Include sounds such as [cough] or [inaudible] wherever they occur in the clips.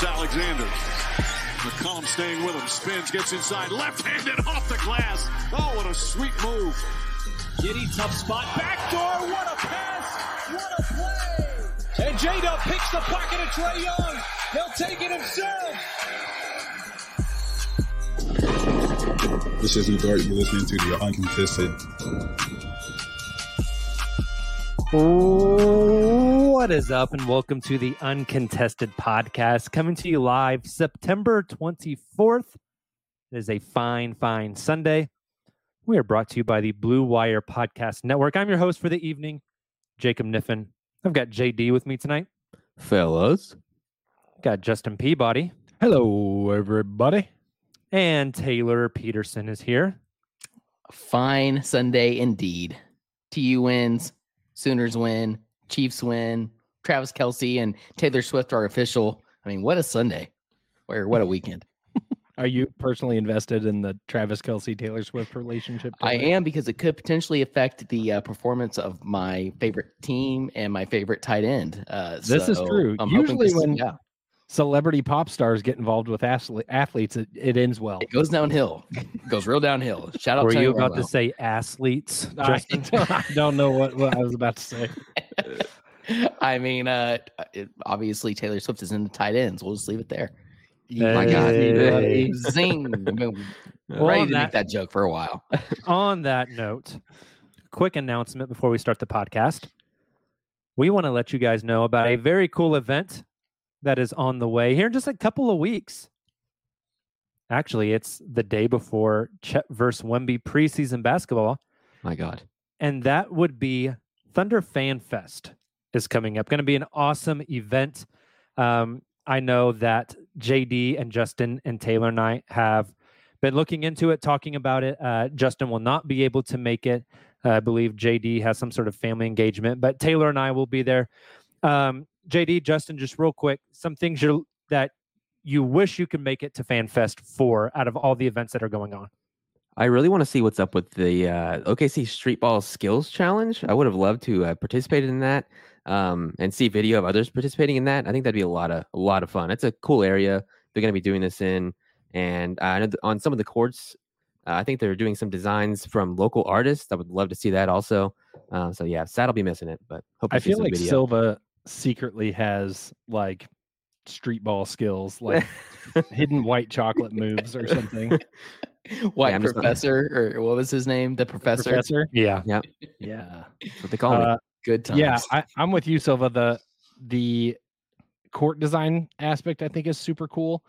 Alexander. McCollum staying with him. Spins, gets inside. Left-handed off the glass. Oh, what a sweet move. Giddey, tough spot. Backdoor. What a pass. What a play. And J-Dub picks the pocket of Trae Young. He'll take it himself. This is Udart. You're listening to the Uncontested. What is up, and welcome to the Uncontested Podcast, coming to you live September 24th. It is a fine, fine Sunday. We are brought to you by the Blue Wire Podcast Network. I'm your host for the evening, Jacob Niffin. I've got JD with me tonight. fellows. Got Justin Peabody Hello, everybody. and Tayler Peterson is here. Fine Sunday indeed. TU wins, Sooners win, Chiefs win, Travis Kelce and Taylor Swift are official. I mean, what a Sunday. Or what a weekend. [laughs] Are you personally invested in the Travis Kelce Taylor Swift relationship? I am because it could potentially affect the uh, performance of my favorite team and my favorite tight end. Uh, This is true. I'm Usually this- when- yeah, Celebrity pop stars get involved with athletes, it, it ends well. it goes downhill. It goes real downhill. Shout out Were to you Tony about to say athletes, [laughs] I, Justin? [laughs] I don't know what, what I was about to say. [laughs] I mean, uh, it, obviously Taylor Swift is in the tight ends. We'll just leave it there. My God. Hey. Zing. I've been Well, ready to that- make that joke for a while. on that note, quick announcement before we start the podcast. We want to let you guys know about a very cool event that is on the way here in just a couple of weeks. Actually, it's the day before Chet versus Wemby preseason basketball, My God. and that would be Thunder Fan Fest is coming up. Going to be an awesome event. Um, I know that JD and Justin and Tayler and I have been looking into it, talking about it. Uh, Justin will not be able to make it. Uh, I believe JD has some sort of family engagement, but Tayler and I will be there. Um, JD, Justin, just real quick, some things you're, that you wish you could make it to FanFest for out of all the events that are going on. I really want to see what's up with the uh, OKC Street Ball Skills Challenge. I would have loved to uh, participate in that um, and see video of others participating in that. I think that'd be a lot of a lot of fun. It's a cool area they're going to be doing this in, and I know on some of the courts, uh, I think they're doing some designs from local artists. I would love to see that also. Uh, so yeah, sad I'll be missing it, but hope I feel like video. Silva secretly has like street ball skills, [laughs] like hidden white chocolate moves or something. White I'm just not- professor, or what was his name? The professor. Professor? Yeah. Yeah. That's what they call me. Uh, Good times. yeah, I, I'm with you, Silva. The the court design aspect I think is super cool.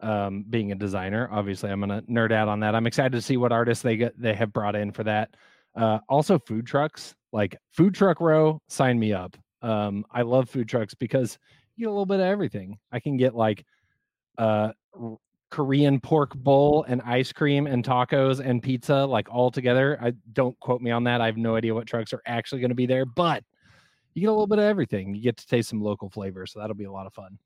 Um, being a designer, obviously, I'm gonna nerd out on that. I'm excited to see what artists they get they have brought in for that. Uh, also, food trucks, like food truck row, sign me up. Um, I love food trucks because you get a little bit of everything. I can get like uh Korean pork bowl and ice cream and tacos and pizza like all together. I don't quote me on that. I have no idea what trucks are actually going to be there, but you get a little bit of everything. You get to taste some local flavor, so that'll be a lot of fun.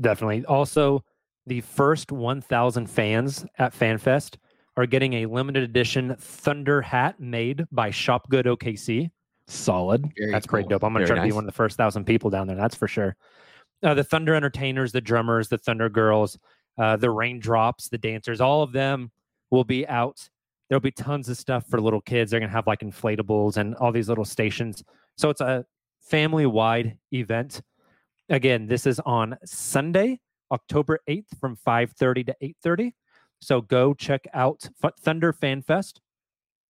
Definitely. Also, the first 1,000 fans at FanFest are getting a limited edition Thunder hat made by Shopgood OKC. Solid. Very That's pretty dope. I'm gonna Very try to be one of the first thousand people down there. That's for sure. Uh, the Thunder entertainers, the drummers, the Thunder girls, uh, the raindrops, the dancers, all of them will be out. There'll be tons of stuff for little kids. They're gonna have like inflatables and all these little stations. So it's a family-wide event. Again, this is on Sunday, October 8th from 5:30 to 8:30. So go check out Fu- Thunder Fan Fest.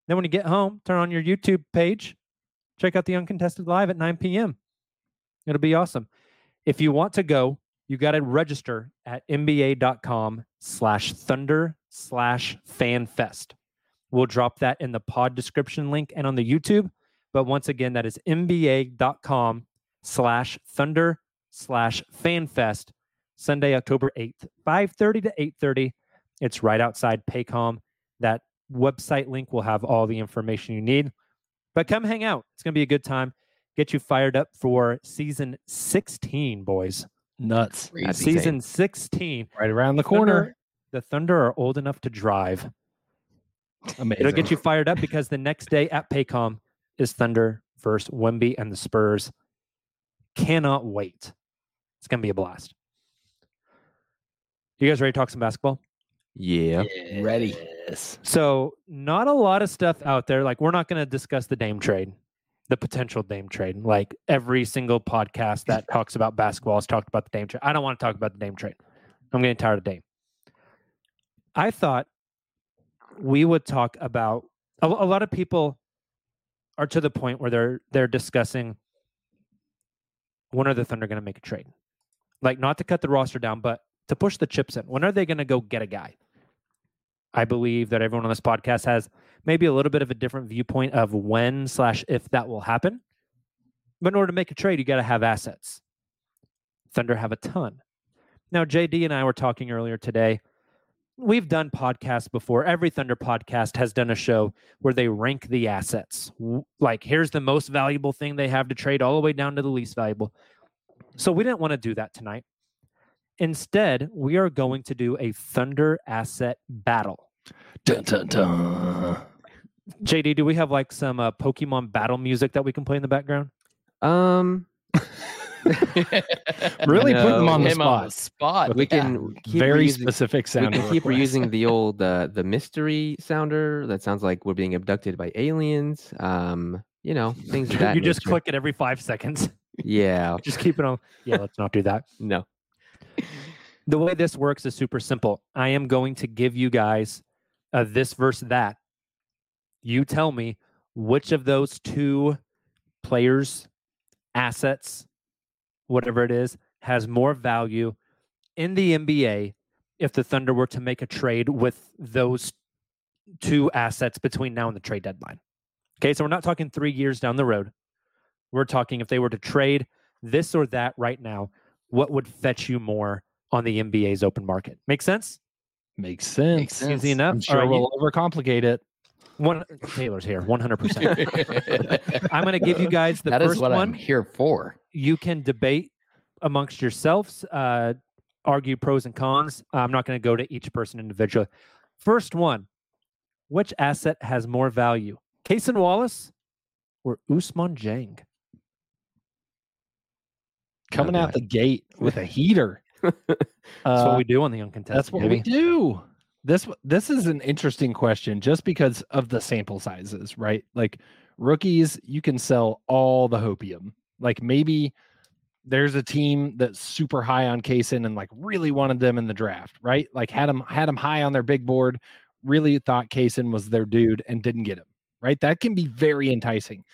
Then when you get home, turn on your YouTube page, check out the uncontested live at 9 p.m. It'll be awesome. If you want to go, you got to register at nba.com slash thunder slash fanfest. We'll drop that in the pod description link and on the YouTube. But once again, that is nba.com slash thunder slash fanfest, Sunday, October 8th, 5.30 to 8.30. It's right outside Paycom. That website link will have all the information you need. But come hang out. It's going to be a good time. Get you fired up for season 16, boys. Nuts. Crazy. Season 16. Right around the Thunder- corner. the Thunder are old enough to drive. Amazing. It'll get you fired up because the next day at Paycom is Thunder versus Wemby and the Spurs. Cannot wait. It's going to be a blast. You guys ready to talk some basketball? Yeah. Ready. Yes. So, not a lot of stuff out there. Like, we're not going to discuss the Dame trade, the potential Dame trade. Like, every single podcast that [laughs] talks about basketball has talked about the Dame trade. I don't want to talk about the Dame trade. I'm getting tired of Dame. I thought we would talk about a, a lot of people are to the point where they're they're discussing when are the Thunder going to make a trade? Like, not to cut the roster down, but to push the chips in. When are they going to go get a guy? I believe that everyone on this podcast has maybe a little bit of a different viewpoint of when slash if that will happen. But in order to make a trade, you got to have assets. Thunder have a ton. Now, JD and I were talking earlier today. We've done podcasts before. Every Thunder podcast has done a show where they rank the assets. Like, here's the most valuable thing they have to trade, all the way down to the least valuable. So, we didn't want to do that tonight. Instead, we are going to do a Thunder asset battle. Dun, dun, dun. JD, do we have like some uh, Pokemon battle music that we can play in the background? Um, [laughs] Really put them on the Him on spot. the spot. we yeah. can keep Very reusing- specific We sound. can keep reusing the [laughs] old uh, the mystery sounder that sounds like we're being abducted by aliens. Um, you know, things of [laughs] that you just nature. click it every five seconds. Yeah. just keep it on. Yeah, let's not do that. No. The way this works is super simple. I am going to give you guys uh, this versus that. You tell me which of those two players, assets, whatever it is, has more value in the NBA if the Thunder were to make a trade with those two assets between now and the trade deadline. Okay, so we're not talking three years down the road. We're talking if they were to trade this or that right now, what would fetch you more on the NBA's open market? Make sense? Makes sense. Makes sense. Easy enough. I'm sure right, we'll overcomplicate it. one Tayler's here, 100%. [laughs] I'm going to give you guys the That is first what one. I'm here for. you can debate amongst yourselves, uh, argue pros and cons. I'm not going to go to each person individually. First one, which asset has more value, Cason Wallace or Ousmane Dieng? Coming out the gate with a heater. [laughs] That's Uh, what we do on the uncontested. That's what baby. we do. This this is an interesting question just because of the sample sizes, right? Like rookies, you can sell all the hopium. Like maybe there's a team that's super high on Cason and like really wanted them in the draft, right? Like had them had them high on their big board, really thought Cason was their dude and didn't get him, right? That can be very enticing.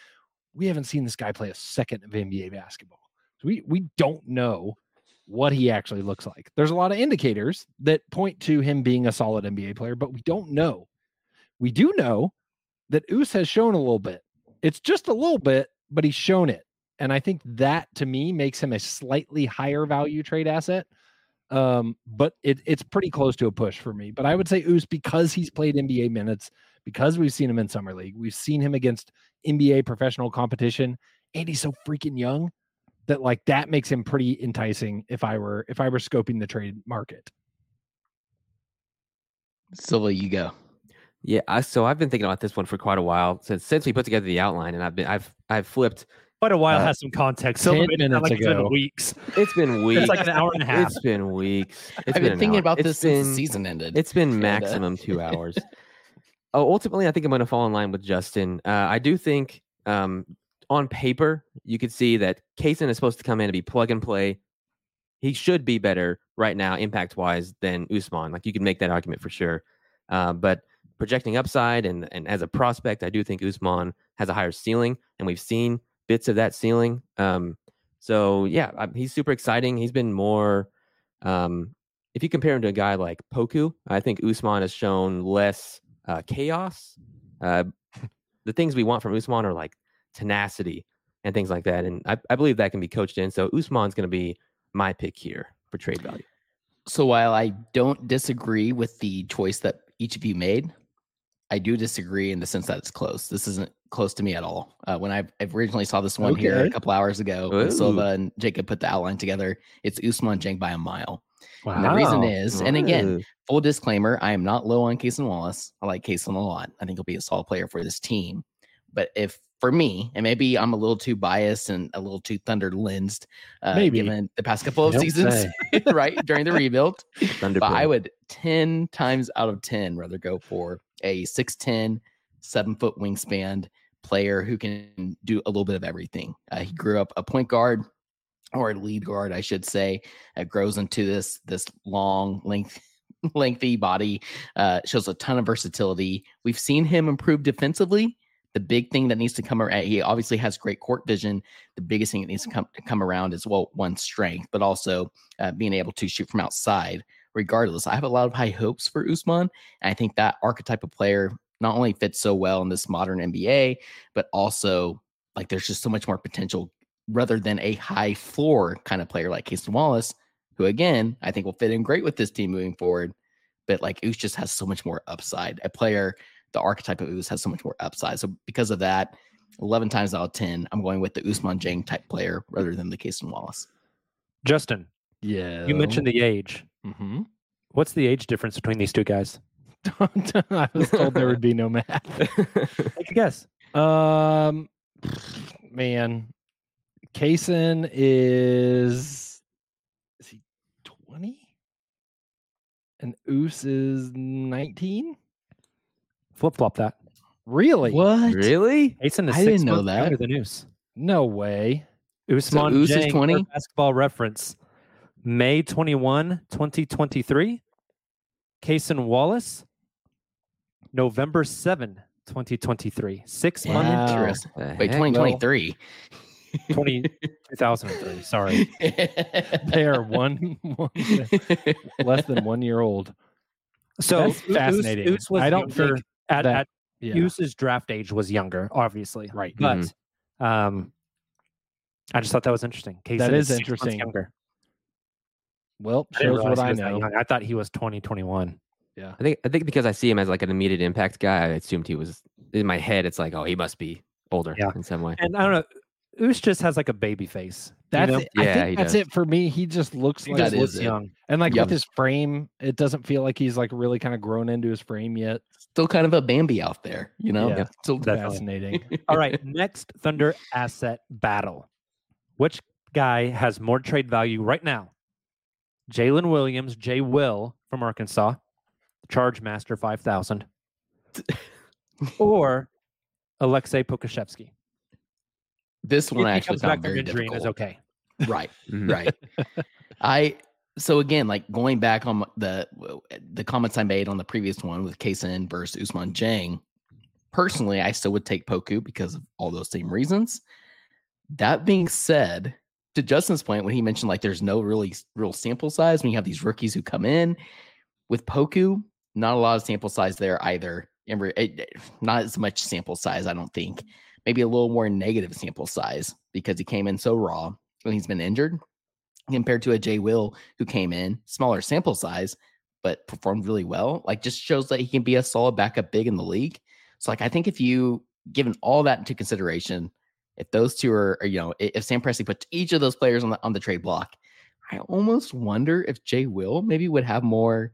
We haven't seen this guy play a second of NBA basketball. We we don't know what he actually looks like. There's a lot of indicators that point to him being a solid NBA player, but we don't know. We do know that Oos has shown a little bit. It's just a little bit, but he's shown it. And I think that to me makes him a slightly higher value trade asset. Um, but it, it's pretty close to a push for me. But I would say Oos because he's played NBA minutes, because we've seen him in summer league, we've seen him against NBA professional competition, and he's so freaking young that like that makes him pretty enticing if I were if I were scoping the trade market. Silva, you go. Yeah, I, so I've been thinking about this one for quite a while since since we put together the outline, and I've been I've I've flipped. Quite a while Uh, has some context. 10 Some it minutes like it's been ago. weeks. It's been weeks. [laughs] It's like an hour and a half. It's been weeks. It's I've been been thinking hour. about It's this since the season ended. It's been Kinda. maximum two [laughs] hours. oh, ultimately, I think I'm going to fall in line with Justin. Uh, I do think um, on paper you could see that Cason is supposed to come in and be plug and play. He should be better right now, impact wise, than Ousmane. Like you can make that argument for sure. Uh, but projecting upside and and as a prospect, I do think Ousmane has a higher ceiling, and we've seen bits of that ceiling. Um, so yeah, I, he's super exciting. He's been more. Um, if you compare him to a guy like Poku, I think Ousmane has shown less uh, chaos. Uh, [laughs] the things we want from Ousmane are like tenacity and things like that, and I, I believe that can be coached in. So Ousmane's going to be my pick here for trade value. So while I don't disagree with the choice that each of you made, I do disagree in the sense that it's close. This isn't close to me at all. Uh, when I I originally saw this one here a couple hours ago, Ooh. Silva and Jacob put the outline together, it's Ousmane Dieng by a mile. And the reason Wow. is, and again, full disclaimer, I am not low on Cason Wallace. I like Kason a lot. I think he'll be a solid player for this team. But if for me, and maybe I'm a little too biased and a little too thunder lensed, uh, Maybe. given the past couple of Don't seasons, [laughs] right during the rebuild, but I would 10 times out of 10 rather go for a 6'10, seven foot wingspan player who can do a little bit of everything. Uh, he grew up a point guard or a lead guard, I should say. Uh, grows into this this long, length, [laughs] lengthy body. Uh, shows a ton of versatility. We've seen him improve defensively. The big thing that needs to come around, he obviously has great court vision. The biggest thing that needs to come to come around is well, one strength, but also uh, being able to shoot from outside. Regardless, I have a lot of high hopes for Ousmane. And I think that archetype of player not only fits so well in this modern NBA, but also like there's just so much more potential rather than a high floor kind of player like Casey Wallace, who again I think will fit in great with this team moving forward. But like Us just has so much more upside. A player, the archetype of Oos has so much more upside. So because of that, 11 times out of 10, I'm going with the Ousmane Dieng type player rather than the Casey Wallace. Justin, Yeah. you mentioned the age. hmm What's the age difference between these two guys? [laughs] I was told there would be no math. [laughs] Take a guess. Um, man, Cason is is he twenty? And Oos is nineteen. Flip flop that. Really? What? really? Asen is I six didn't know months that. younger than Oos. No way. Usman Oos is Jang, for 20? basketball reference. May 21, 2023. Cason Wallace, November 7, 2023. Six months, Wow. Interesting. The Wait, 2023. 20, 2003. Sorry. [laughs] They are one, one less than one year old. So That's Oos- fascinating. Oos was I don't younger think at, that- at Yeah. Oos's draft age was younger, obviously. Right. But um, I just thought that was interesting. Cason That is six months interesting. Younger. Well, I shows realize what I know. I thought he was 20, 21. Yeah. I think I think because I see him as like an immediate impact guy, I assumed he was in my head. It's like, oh, he must be older Yeah. in some way. And I don't know. Oos just has like a baby face. you That's know? it. I Yeah, think that's does. it for me. He just looks He like That just is looks it. young. and like Yep. with his frame, it doesn't feel like he's like really kind of grown into his frame yet. Still kind of a Bambi out there, you know? Yeah. Still Fascinating. [laughs] All right, next Thunder asset battle. Which guy has more trade value right now? Jaylin Williams, Jay Will from Arkansas, Charge Master 5000, [laughs] or Aleksej Pokusevski? This one If I actually comes back from injury is okay. Right. [laughs] Right i so again like going back on the the comments i made on the previous one with Cason versus ousmane dieng personally i still would take poku because of all those same reasons. That being said to justin's point when he mentioned like there's no really real sample size when you have these rookies who come in with poku not a lot of sample size there either. And not as much sample size i don't think. Maybe a little more negative sample size because he came in so raw and he's been injured compared to a Jay Will who came in smaller sample size but performed really well. Like just shows that he can be a solid backup big in the league. So like I think if you given all that into consideration, if those two are, are, you know if Sam Presti puts each of those players on the on the trade block, I almost wonder if Jay Will maybe would have more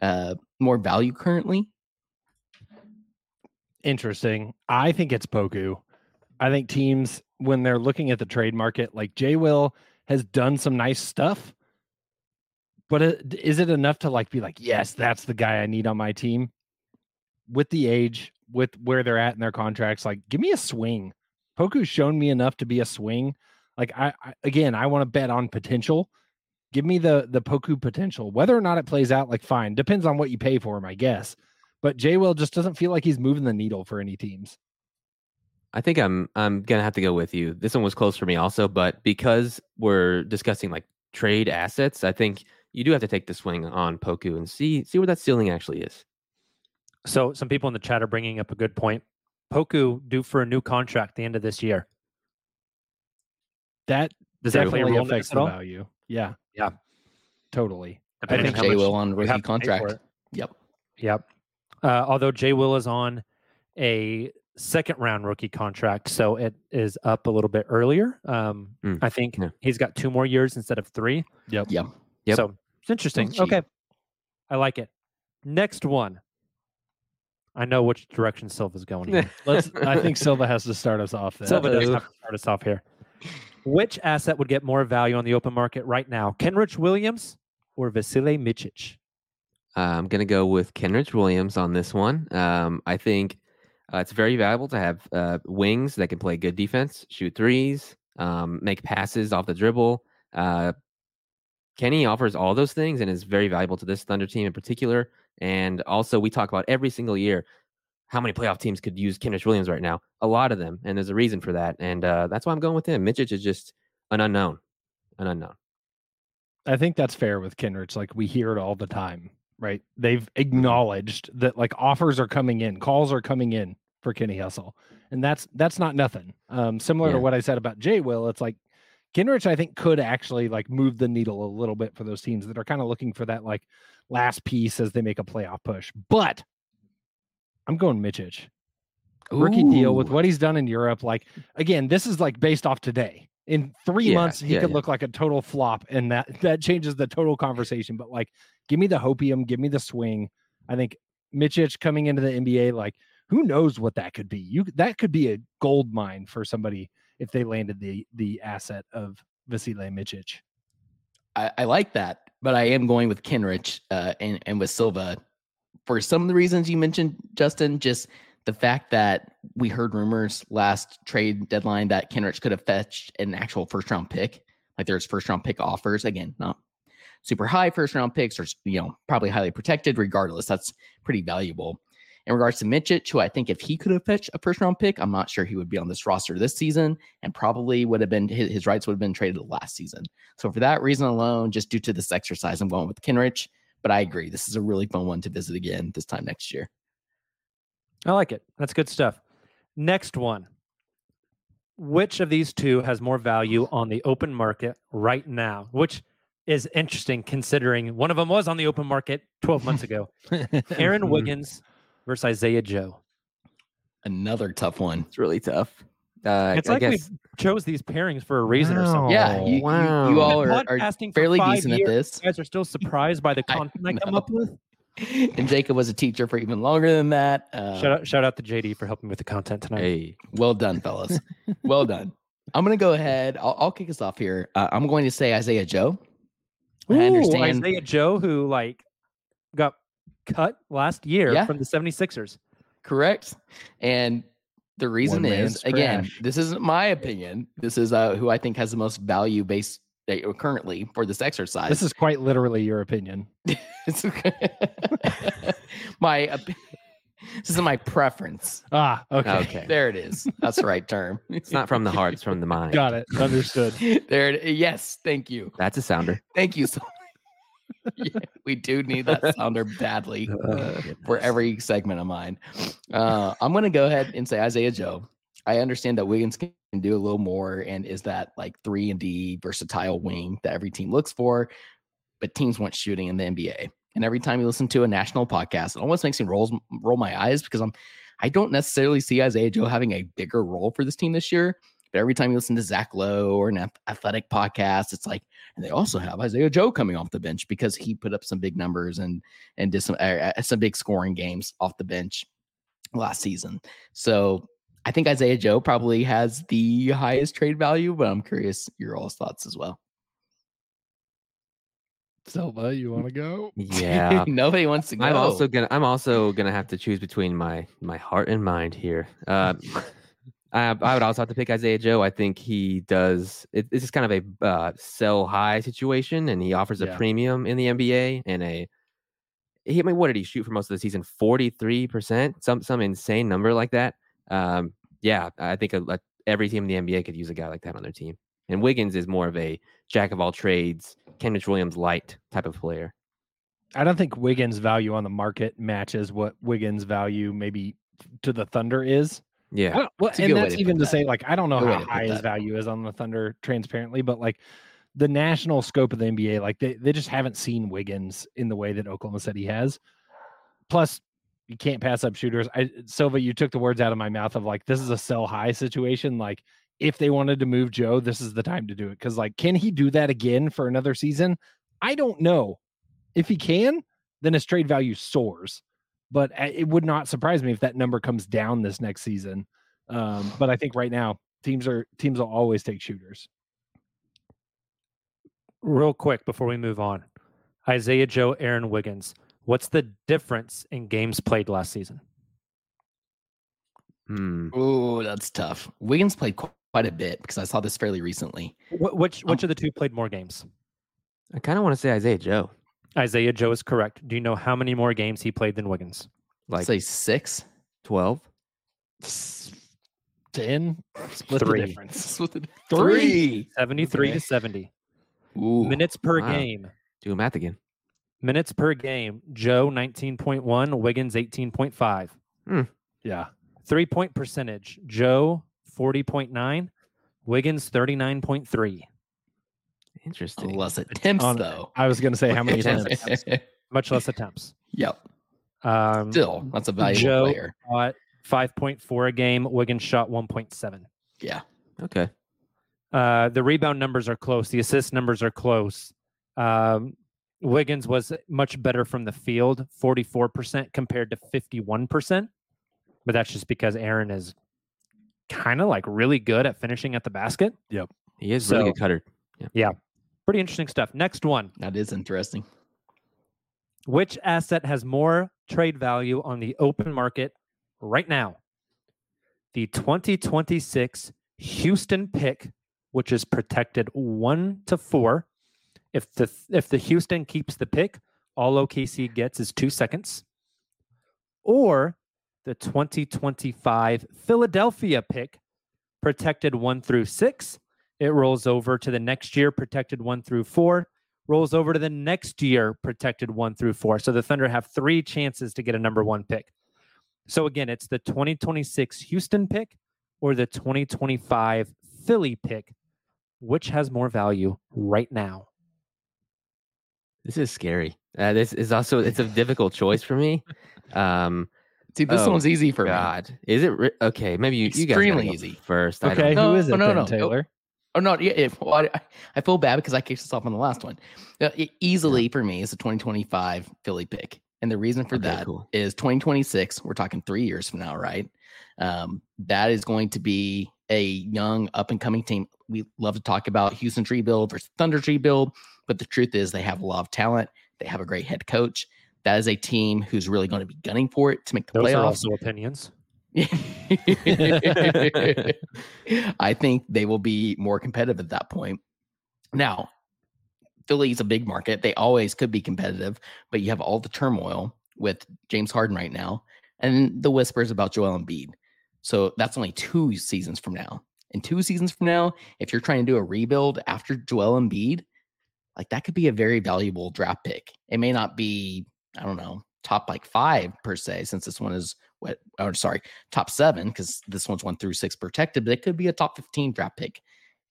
uh more value currently. interesting. I think it's Poku. I think teams when they're looking at the trade market, like Jay Will has done some nice stuff, but is it enough to like be like, yes, that's the guy I need on my team? With the age, with where they're at in their contracts, like give me a swing. Poku's shown me enough to be a swing. Like I, I again, I want to bet on potential. Give me the the Poku potential. Whether or not it plays out, like fine, depends on what you pay for him, I guess. But Jay Will just doesn't feel like he's moving the needle for any teams. I think I'm I'm gonna have to go with you. This one was close for me also, but because we're discussing like trade assets, I think you do have to take the swing on Poku and see see where that ceiling actually is. So some people in the chat are bringing up a good point. Poku due for a new contract the end of this year. That Does that play a definitely role affects the value. Yeah. Yeah. Totally. I Depending think on how Jay Will on rookie have to pay for contract. Yep. Yep. Uh, although Jay Will is on a second round rookie contract, so it is up a little bit earlier. Um, Mm, I think yeah. he's got two more years instead of three. Yep. Yep. yep. So it's interesting. cheap. Okay. I like it. Next one. I know which direction Silva's going. Here. [laughs] Let's I think Silva has to start us off then. Silva does have to start us off here. Which asset would get more value on the open market right now? Kenrich Williams or Vasilije Micic? Uh, I'm gonna go with Kenrich Williams on this one. Um, I think uh, it's very valuable to have uh, wings that can play good defense, shoot threes, um, make passes off the dribble. Uh, Kenny offers all those things and is very valuable to this Thunder team in particular. And also, we talk about every single year how many playoff teams could use Kenrich Williams right now. A lot of them, and there's a reason for that. And uh, that's why I'm going with him. Micic is just an unknown, an unknown. I think that's fair with Kenrich. Like we hear it all the time, right? They've acknowledged that like offers are coming in, calls are coming in for Kenny Hustle, and that's that's not nothing. Um, similar Yeah. to what I said about Jay Will, it's like Kenrich. I think could actually like move the needle a little bit for those teams that are kind of looking for that like last piece as they make a playoff push. But I'm going Micic. Rookie deal with what he's done in Europe. Like again, this is like based off today. In three Yeah, months, he yeah, could yeah. look like a total flop, and that [laughs] that changes the total conversation. But like, give me the hopium, give me the swing. I think Micic coming into the NBA, like, who knows what that could be? You that could be a gold mine for somebody if they landed the the asset of Vasilije Micic. I, I like that, but I am going with Kenrich uh, and and with Silva for some of the reasons you mentioned, Justin. Just the fact that we heard rumors last trade deadline that Kenrich could have fetched an actual first round pick. Like there's first round pick offers again, not super high first round picks, or you know probably highly protected. Regardless, that's pretty valuable. In regards to Micic, who I think if he could have fetched a first round pick, I'm not sure he would be on this roster this season, and probably would have been his, his rights would have been traded last season. So for that reason alone, just due to this exercise, I'm going with Kenrich. But I agree, this is a really fun one to visit again this time next year. I like it. That's good stuff. Next one. Which of these two has more value on the open market right now? Which is interesting considering one of them was on the open market 12 months [laughs] ago. [laughs] Aaron Wiggins versus Isaiah Joe. Another tough one. It's really tough. Uh, It's I like guess we chose these pairings for a reason or something. Yeah, you, you, wow. you We've all are, are fairly five decent at this. You guys are still surprised by the [laughs] I content I, come up with. And Jacob was a teacher for even longer than that. Uh, Shout out, shout out to JD for helping with the content tonight. hey, Well done, fellas. well done. [laughs] I'm going to go ahead. I'll, I'll kick us off here. Uh, I'm going to say Isaiah Joe. I understand. Isaiah Joe, who like got cut last year Yeah. from the 76ers. Correct. And the reason One is again, trash. this isn't my opinion. This is uh, who I think has the most value based uh, currently for this exercise. This is quite literally your opinion. [laughs] It's okay. [laughs] my op- this is my preference. Ah, okay. okay. There it is. That's the right term. It's not from the heart; it's from the mind. Got it. Understood. [laughs] there. It, yes. Thank you. That's a sounder. Thank you so. Yeah, we do need that sounder badly [laughs] for every segment of mine. Uh, I'm going to go ahead and say Isaiah Joe. I understand that Wiggins can do a little more and is that like three and D versatile wing that every team looks for, but teams want shooting in the NBA. And every time you listen to a national podcast, it almost makes me roll roll my eyes because I'm I don't necessarily see Isaiah Joe having a bigger role for this team this year. But every time you listen to Zach Lowe or an athletic podcast, it's like, and they also have Isaiah Joe coming off the bench because he put up some big numbers and and did some uh, some big scoring games off the bench. last season. So I think Isaiah Joe probably has the highest trade value, but I'm curious your all's thoughts as well. Silva, you want to go? Yeah. [laughs] Nobody wants to go. I'm also gonna I'm also gonna have to choose between my my heart and mind here. Uh, [laughs] I, I would also have to pick Isaiah Joe. I think he does. It, it's just kind of a uh, sell high situation, and he offers a Yeah. premium in the NBA and a. He, I mean, what did he shoot for most of the season? Forty three percent, some some insane number like that. Um, yeah, I think a, a, every team in the NBA could use a guy like that on their team. And Wiggins is more of a jack of all trades, Kenrich Williams light type of player. I don't think Wiggins' value on the market matches what Wiggins' value maybe to the Thunder is. Yeah, well, and that's even to say, like, I don't know Good how high his that. value is on the Thunder transparently, but like the national scope of the NBA, like they, they just haven't seen Wiggins in the way that Oklahoma City has. Plus, you can't pass up shooters. I Silva, you took the words out of my mouth of like this is a sell high situation. Like if they wanted to move Joe, this is the time to do it. Because like, can he do that again for another season? I don't know. If he can, then his trade value soars. But uh, it would not surprise me if that number comes down this next season. Um, but I think right now teams are teams will always take shooters. Real quick before we move on, Isaiah Joe, Aaron Wiggins. What's the difference in games played last season? Hmm. Oh, that's tough. Wiggins played quite a bit because I saw this fairly recently. Wh- Which which Um, of the two played more games? I kind of want to say Isaiah Joe. Isaiah Joe is correct. Do you know how many more games he played than Wiggins? Like Like say six. 12. Ten split Three. the difference. [laughs] Split the- Three. 73 Okay. to 70. Ooh, Minutes per Wow. game. Do math again. Minutes per game. Joe 19.1, Wiggins 18.5. Hmm. Yeah. Three point percentage. Joe 40.9, Wiggins 39.3. Interesting. less attempts On- though. I was gonna say how many Okay. attempts. Much less attempts. yep. Um, Still, that's a valuable Joe player. shot 5.4 a game. Wiggins shot 1.7. Yeah. Okay. Uh, the rebound numbers are close. The assist numbers are close. Um, Wiggins was much better from the field, 44% compared to 51%. But that's just because Aaron is kind of like really good at finishing at the basket. Yep. He is really good cutter. Pretty interesting stuff. Next one. That is interesting. Which asset has more trade value on the open market right now? The 2026 Houston pick, which is protected one to four. If the if the Houston keeps the pick, all OKC gets is two seconds. Or the 2025 Philadelphia pick, protected one through six. It rolls over to the next year, protected one through four rolls over to the next year protected one through four. So the Thunder have three chances to get a number one pick. So again, it's the 2026 Houston pick or the 2025 Philly pick. Which has more value right now? This is scary. Uh, this is also it's a difficult choice for me. [laughs] Um, See, this Oh, one's easy for me. God, is it re- okay? Maybe you, you guys gotta Extremely go easy. first. I Okay, don't- No, is it no, then, no. Tayler? Oh no, yeah. If, well, I, I feel bad because I kicked this off on the last one. Uh, easily for me is a 2025 Philly pick, and the reason for Okay, that is cool. 2026. We're talking three years from now, right? Um, that is going to be a young up and coming team. We love to talk about Houston tree build versus Thunder tree build, but the truth is they have a lot of talent. They have a great head coach. That is a team who's really going to be gunning for it to make the Those are playoffs. also opinions. [laughs] I think they will be more competitive at that point. Now, Philly's a big market. They always could be competitive, but you have all the turmoil with James Harden right now and the whispers about Joel Embiid. So that's only two seasons from now. And two seasons from now, if you're trying to do a rebuild after Joel Embiid, like that could be a very valuable draft pick. It may not be, I don't know, top like five per se, since this one is what, or sorry, top seven, because this one's one through six protected, but it could be a top 15 draft pick.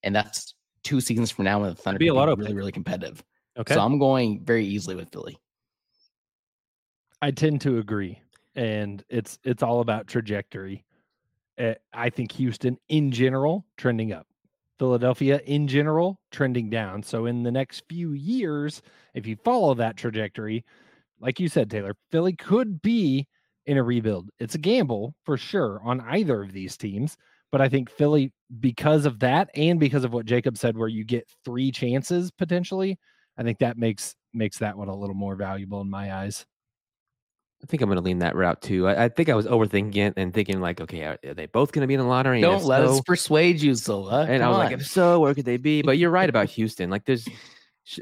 And that's two seasons from now when the Thunder be a lot of really, really competitive. Okay. So I'm going very easily with Philly. I tend to agree, and it's it's all about trajectory. Uh, I think Houston in general trending up, Philadelphia in general trending down. So in the next few years, if you follow that trajectory, like you said, Tayler, Philly could be in a rebuild. It's a gamble for sure on either of these teams, but I think Philly, because of that, and because of what Jacob said, where you get three chances potentially, I think that makes makes that one a little more valuable in my eyes. I think I'm going to lean that route too. I, I think I was overthinking it and thinking like, okay, are, are they both going to be in the lottery? And Don't if let so- us persuade you, Zola. and I Come was like, if so, where could they be? But you're right about [laughs] Houston. Like, there's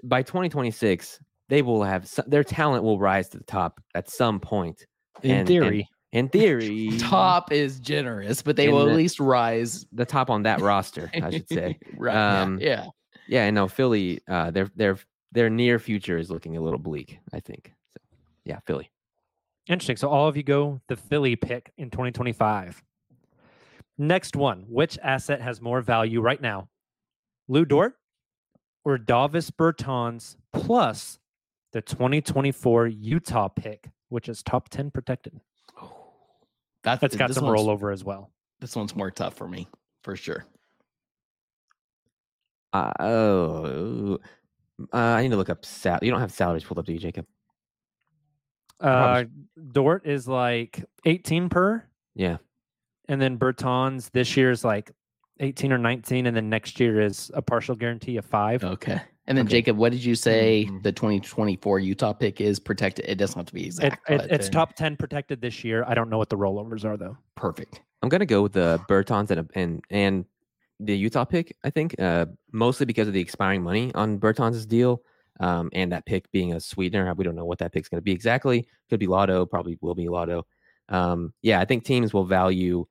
by 2026, they will have some, their talent will rise to the top at some point. In And- and theory, In [laughs] theory, top is generous, but they will the- at least rise. the top on that roster, I should say. [laughs] right. yeah, Um, yeah. Yeah, and no, Philly, uh, their their their near future is looking a little bleak. I think. So, yeah, Philly. Interesting. So all of you go the Philly pick in 2025. Next one. Which asset has more value right now? Lu Dort or Davis Bertans plus the 2024 Utah pick, which is top 10 protected. That's That's got this some rollover as well. This one's more tough for me, for sure. Uh, oh, uh, I need to look up sal. You don't have salaries pulled up, do you, Jacob? Uh, Dort is like 18 per, Yeah. and then Bertans this year is like 18 or 19, and then next year is a partial guarantee of five. Okay. And then Okay. Jacob, what did you say Mhm. the 2024 Utah pick is protected? It doesn't have to be It, exact. it, but it's uh, top 10 protected this year. I don't know what the rollovers are though. perfect. I'm gonna go with the Bertans and and and the Utah pick. I think uh, mostly because of the expiring money on Bertans' deal, um, and that pick being a sweetener. We don't know what that pick's gonna be exactly. Could be Lotto. Probably will be Lotto. Um, yeah, I think teams will value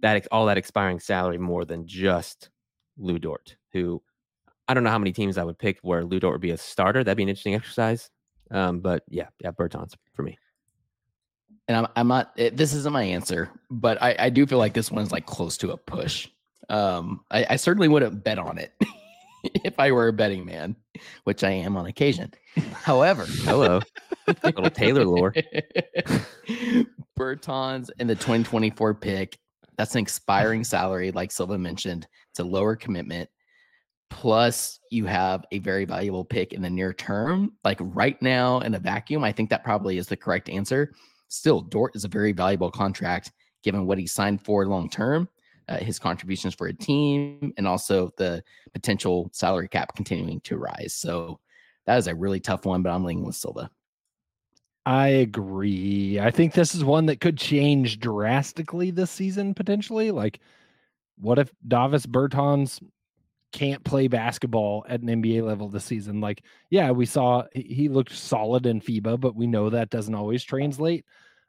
that all that expiring salary more than just Lu Dort, who I don't know how many teams I would pick where Lu Dort would be a starter. That'd be an interesting exercise. Um, but yeah, yeah, Bertans for me. And I'm, I'm not, it, this isn't my answer, but I, I do feel like this one's like close to a push. Um, I, I certainly wouldn't bet on it [laughs] if I were a betting man, which I am on occasion. However, [laughs] Hello, little Tayler lore. [laughs] Bertans in the 2024 pick. That's an expiring salary, like Silva mentioned. It's a lower commitment. Plus, you have a very valuable pick in the near term. Like right now in a vacuum, I think that probably is the correct answer. Still, Dort is a very valuable contract given what he signed for long term, uh, his contributions for a team, and also the potential salary cap continuing to rise. So that is a really tough one, but I'm leaning with Silva. I agree. I think this is one that could change drastically this season potentially. Like, what if Davis Bertans can't play basketball at an NBA level this season? Like, yeah, we saw he- he looked solid in FIBA, but we know that doesn't always translate.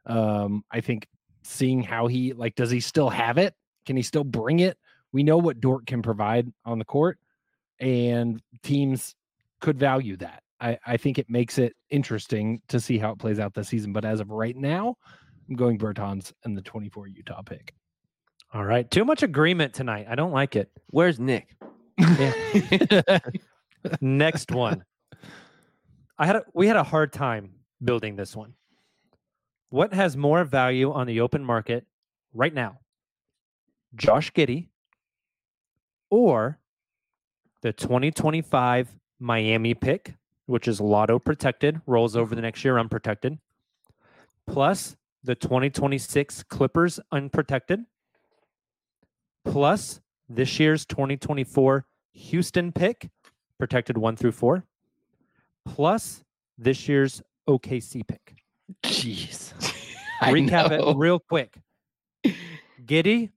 Um, I think seeing how he like, does he still have it? Can he still bring it? We know what Dort can provide on the court, and teams could value that. I, I think it makes it interesting to see how it plays out this season. But as of right now, I'm going Bertans and the 24 Utah pick. All right. Too much agreement tonight. I don't like it. Where's Nick? [laughs] Next one. I had a, we had a hard time building this one. What has more value on the open market right now? Josh Giddey or the 2025 Miami pick, which is lotto protected, rolls over the next year unprotected, plus the 2026 Clippers unprotected, plus this year's 2024 Houston pick, protected one through four, plus this year's OKC pick. Jeez. [laughs] Recap it real quick. [laughs] Giddey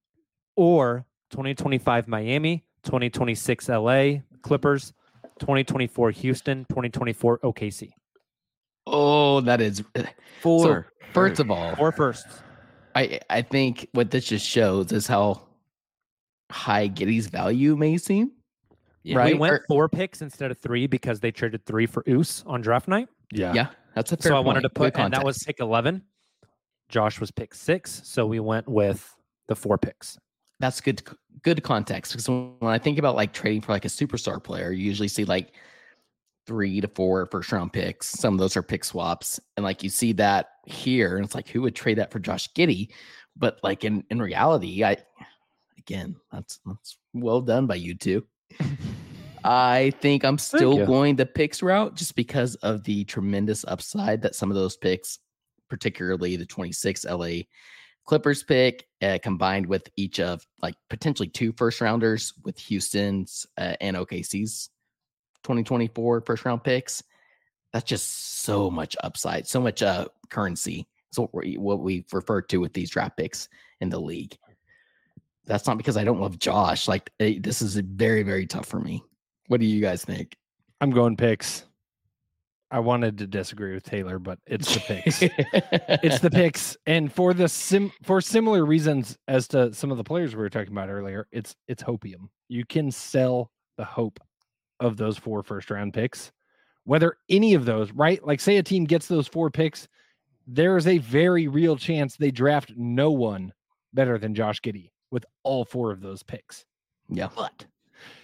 or 2025 Miami, 2026 LA Clippers, 2024 Houston, 2024 OKC. Oh, that is. Eh, four. First of all, Four firsts. I I think what this just shows is how high Giddey's value may seem. Yeah. right? We went Or- four picks instead of three because they traded three for Oos on draft night. Yeah. Yeah, that's a fair so I wanted to put, and that was pick 11. Josh was pick six. So we went with the four picks. that's good good context because when when I think about like trading for like a superstar player, you usually see like three to four first round picks. Some of those are pick swaps, and like you see that here, and it's like who would trade that for Josh Giddey? But like in in reality, I again that's that's well done by you two. [laughs] I think I'm still going the picks route just because of the tremendous upside that some of those picks particularly the 26 LA Clippers pick, uh, combined with each of like potentially two first rounders with Houston's uh, and OKC's 2024 first round picks. That's just so much upside, so much uh, currency. So what we what we refer to with these draft picks in the league. That's not because I don't love Josh. Like eh, this is very very tough for me. What do you guys think? I'm going picks. I wanted to disagree with Tayler, but it's the picks. it's the [laughs] picks, and for the sim for similar reasons as to some of the players we were talking about earlier. It's it's hopium. You can sell the hope of those four first round picks, whether any of those right. Like say a team gets those four picks, there is a very real chance they draft no one better than Josh Giddey with all four of those picks. Yeah, but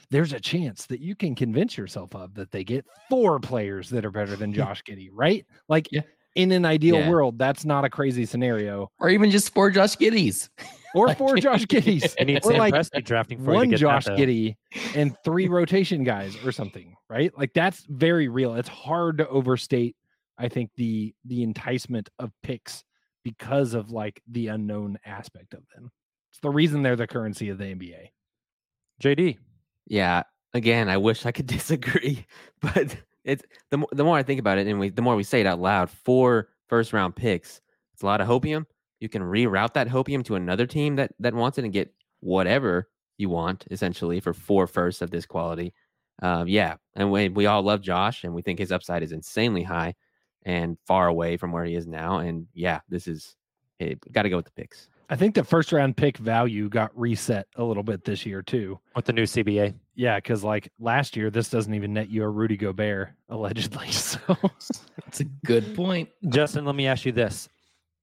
there's a chance that you can convince yourself of that they get four players that are better than [laughs] Josh Giddey, right? Like Yeah. in an ideal Yeah. world, that's not a crazy scenario. or even just four Josh Giddeys. [laughs] Or four Josh [laughs] Giddeys. I need Or like Presti drafting for one Josh that. Giddey and three rotation guys or something, right? Like that's very real. It's hard to overstate, I think, the the enticement of picks because of like the unknown aspect of them. It's the reason they're the currency of the NBA. JD. Yeah. Again, I wish I could [laughs] disagree, but it's the more the more I think about it, and we the more we say it out loud. Four first round picks. It's a lot of hopium. You can reroute that hopium to another team that that wants it and get whatever you want essentially for four firsts of this quality. Um, yeah, and we we all love Josh, and we think his upside is insanely high and far away from where he is now. And yeah, this is it got to go with the picks. I think the first round pick value got reset a little bit this year too. with the new CBA. Yeah, because like last year, this doesn't even net you a Rudy Gobert allegedly. [laughs] So That's a good point. Justin, let me ask you this.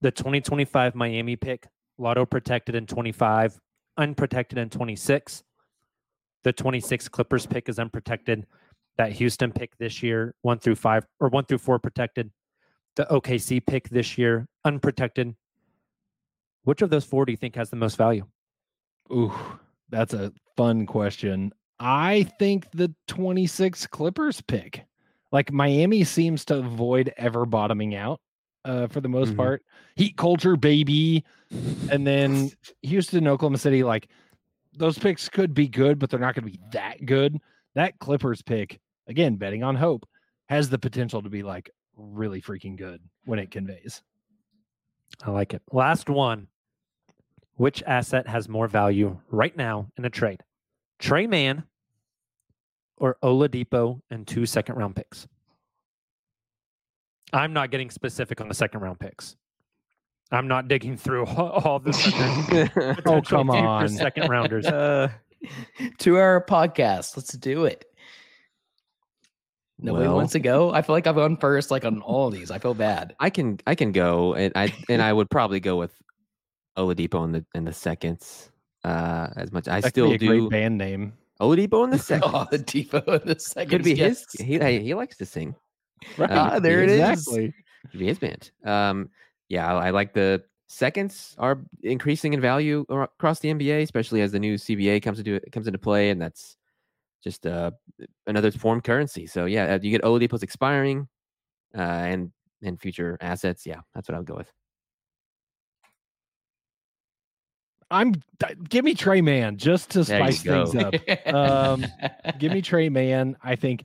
The 2025 Miami pick, lotto protected in 25, unprotected in 26. The 26 Clippers pick is unprotected. That Houston pick this year, one through five or one through four protected. The OKC pick this year, unprotected. Which of those four do you think has the most value? Ooh, that's a fun question. I think the 26 Clippers pick. Like Miami seems to avoid ever bottoming out uh, for the most Mhm. part. Heat culture, baby. And then [laughs] Houston, Oklahoma City, like those picks could be good, but they're not going to be that good. That Clippers pick, again, betting on hope, has the potential to be like really freaking good when it conveys. I like it. Last one. Which asset has more value right now in a trade? Tre Mann or Oladipo and two second round picks? I'm not getting specific on the second round picks. I'm not digging through all, [laughs] all the Thunder [laughs] Oh, come on. second rounders. [laughs] Uh, Two hour podcast. Let's do it. Nobody Well- wants to go. I feel like I've gone first, like on all of these. I feel bad. I can I can go and I and I would probably go with Oladipo in the in the seconds. Uh, as much I That could still be a do great band name. Oladipo in the [laughs] seconds. Oh, the depot in the second. Could be his. He he likes to sing. Right. Ah, there it is. exactly. Could be his band. Um, yeah, I, I like the seconds are increasing in value across the NBA, especially as the new CBA comes into comes into play, and that's just uh another form currency. So yeah, uh, you get Oladipo's expiring, uh, and and future assets. Yeah, that's what I would go with. I'm give me Tre Mann just to spice things up. Um, give me Tre Mann. I think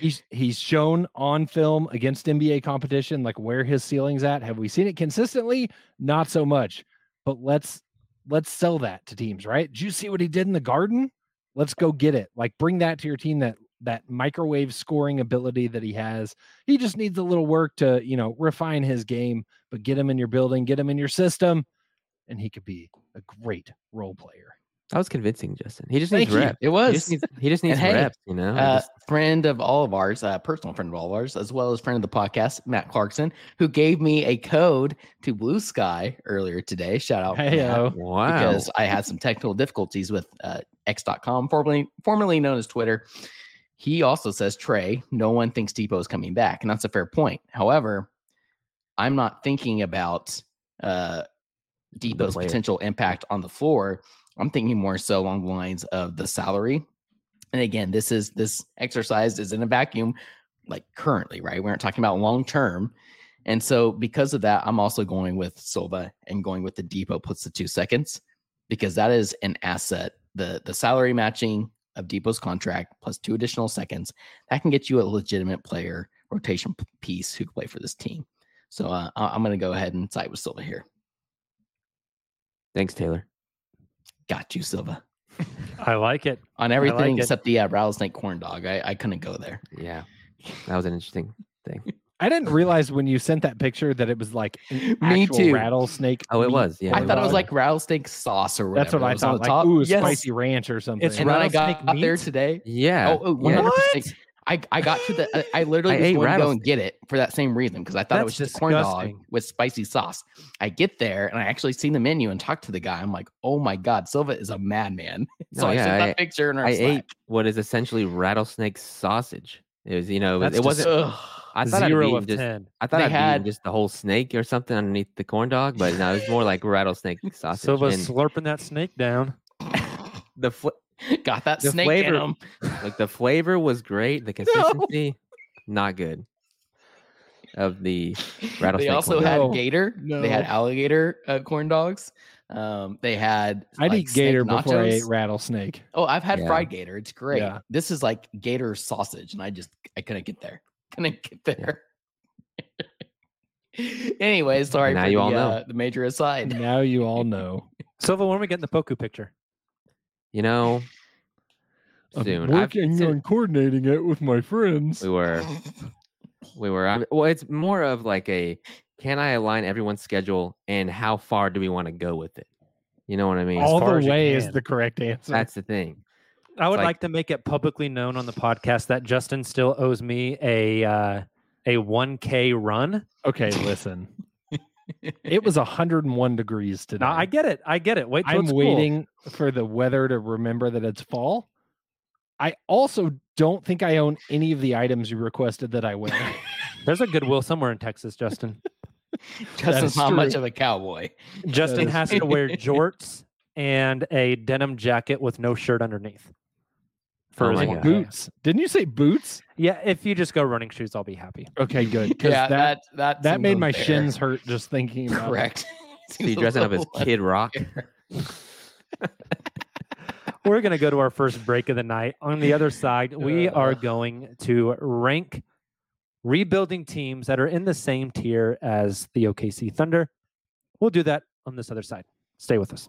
he's he's shown on film against NBA competition like where his ceiling's at. Have we seen it consistently? Not so much. But let's let's sell that to teams, right? Did you see what he did in the garden? Let's go get it. Like bring that to your team that that microwave scoring ability that he has. He just needs a little work to, you know, refine his game, but get him in your building, get him in your system, and he could be a great role player. That was convincing, Justin. He just Thank needs reps. It He was. just needs, he just [laughs] needs hey, reps. You know. uh, Just- friend of all of ours, uh, personal friend of all of ours, as well as friend of the podcast, Matt Clarkson, who gave me a code to Blue Sky earlier today. Shout out, Matt, Heyo. wow. because I had some technical difficulties with uh, X.com, formerly formerly known as Twitter. He also says Trey, no one thinks Depot is coming back, and that's a fair point. However, I'm not thinking about uh, Depot's potential impact on the floor. I'm thinking more so along the lines of the salary. And again, this is this exercise is in a vacuum, like currently, right? We aren't talking about long term. And so because of that, I'm also going with Silva and going with the depot puts the two seconds because that is an asset. The the salary matching of Depot's contract plus two additional seconds that can get you a legitimate player rotation piece who can play for this team. So uh, I'm going to go ahead and side with Silva here. Thanks, Tayler. Got you, Silva. [laughs] I like it. On like everything it. except the uh, rattlesnake corn dog. I, I couldn't go there. Yeah, that was an interesting thing. [laughs] I didn't realize when you sent that picture that it was like [laughs] Me too. rattlesnake. Oh, it meat. was. Yeah, I thought it was was. like rattlesnake sauce or whatever. That's what I thought. Like, top. ooh, Yes. spicy ranch or something. It's And then I rattlesnake got there meat? today. Yeah. Oh, oh 100%. I, I got to the I, I literally I was ate going to go and get it for that same reason because I thought it was That's just a corn dog with spicy sauce. I get there and I actually see the menu and talk to the guy. I'm like, oh my god, Silva is a madman. [laughs] so No, I sent that I- picture in our I Slack. ate what is essentially rattlesnake sausage. It was, you know, it, That's it wasn't. Ugh. I thought I'd Zero of just. ten. I thought They I'd had- just the whole snake or something underneath the corn dog, but no, it was more like [laughs] rattlesnake sausage. Silva and slurping that snake down. [laughs] the fl- [laughs] got that the snake flavor- in him. like the flavor was great. The [laughs] consistency, not good. Of the [laughs] rattlesnake. They also corn dog. had No, gator. They had alligator uh, corn dogs. Um, they had. I'd like, eat gator before I ate rattlesnake. Oh, I've had Yeah. fried gator. It's great. Yeah. This is like gator sausage, and I just I couldn't get there. Couldn't get there. anyway, sorry Now for you the, all know. uh, the major aside. Now you all know. Silva, when are we getting the Poku picture? You know, I'm soon. I've working considered- on coordinating it with my friends. we were, we were. I- Well, it's more of like a can I align everyone's schedule and how far do we want to go with it? You know what I mean? all far the way is the correct answer. That's the thing. I would like- like, to make it publicly known on the podcast that Justin still owes me a uh, a 1K run. okay, listen. It was 101 [laughs] degrees today. Now I get it. I get it. Wait I'm it's cool. waiting for the weather to remember that it's fall. I also don't think I own any of the items you requested that I wear. [laughs] There's a Goodwill somewhere in Texas, Justin. [laughs] Justin's is not much of a cowboy. Justin has to wear jorts and a denim jacket with no shirt underneath. For Oh his my one God. K. boots. Didn't you say boots? Yeah, if you just go running shoes, I'll be happy. Okay, good. 'cause Yeah, that that that that made my unfair. shins hurt just thinking about it. correct. [laughs] So you dressing up as Kid Rock? [laughs] We're going to go to our first break of the night. On the other side, [laughs] we are going to rank rebuilding teams that are in the same tier as the OKC Thunder. We'll do that on this other side. Stay with us.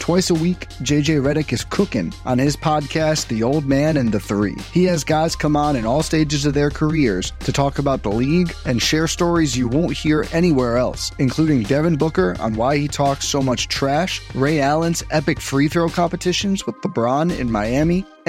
Twice a week, JJ Redick is cooking on his podcast, The Old Man and the Three. He has guys come on in all stages of their careers to talk about the league and share stories you won't hear anywhere else, including Devin Booker on why he talks so much trash, Ray Allen's epic free throw competitions with LeBron in Miami,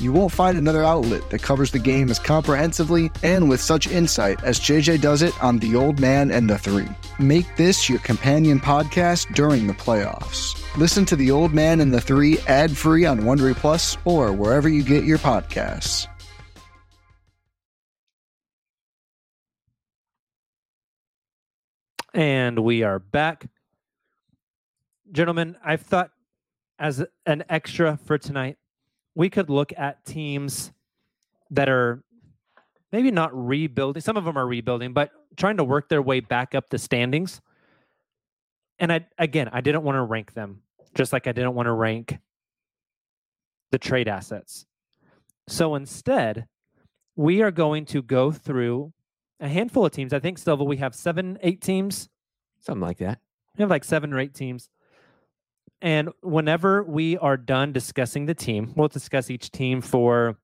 You won't find another outlet that covers the game as comprehensively and with such insight as JJ does it on The Old Man and the Three. Make this your companion podcast during the playoffs. Listen to The Old Man and the Three ad free on Wondery Plus or wherever you get your podcasts. And we are back. Gentlemen, I've thought as an extra for tonight, we could look at teams that are maybe not rebuilding. Some of them are rebuilding, but trying to work their way back up the standings. And I again, I didn't want to rank them, just like I didn't want to rank the trade assets. So instead, we are going to go through a handful of teams. I think Silva, we have seven, eight teams. Something like that. We have like seven or eight teams. And whenever we are done discussing the team, we'll discuss each team for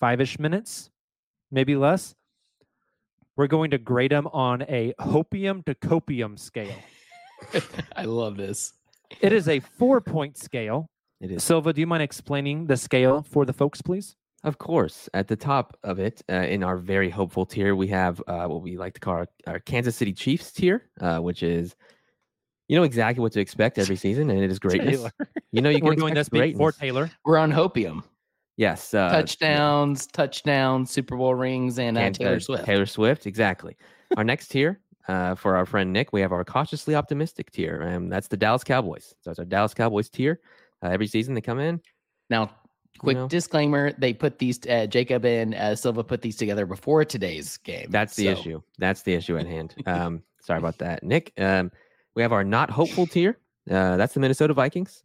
five ish minutes, maybe less. We're going to grade them on a hopium to copium scale. [laughs] I love this. It is a four point scale. It is. Silva, do you mind explaining the scale for the folks, please? Of course, at the top of it, uh, in our very hopeful tier, we have uh, what we like to call our, our Kansas City Chiefs tier, uh, which is, you know exactly what to expect every season, and it is [laughs] greatness. Taylor. You know you [laughs] can We're doing this expect beat for. Taylor. We're on Hopium. Yes, uh, touchdowns, touchdowns, Super Bowl rings, and uh, Can- Taylor uh, Swift. Taylor Swift, exactly. our next tier, uh, for our friend Nick, we have our cautiously optimistic tier, and that's the Dallas Cowboys. So it's our Dallas Cowboys tier. Uh, every season they come in. Now, quick know. disclaimer: they put these. Uh, Jacob and uh, Silva put these together before today's game. That's the so- issue. That's the issue at hand. Um, sorry about that, Nick. Um, we have our not hopeful tier. Uh, that's the Minnesota Vikings.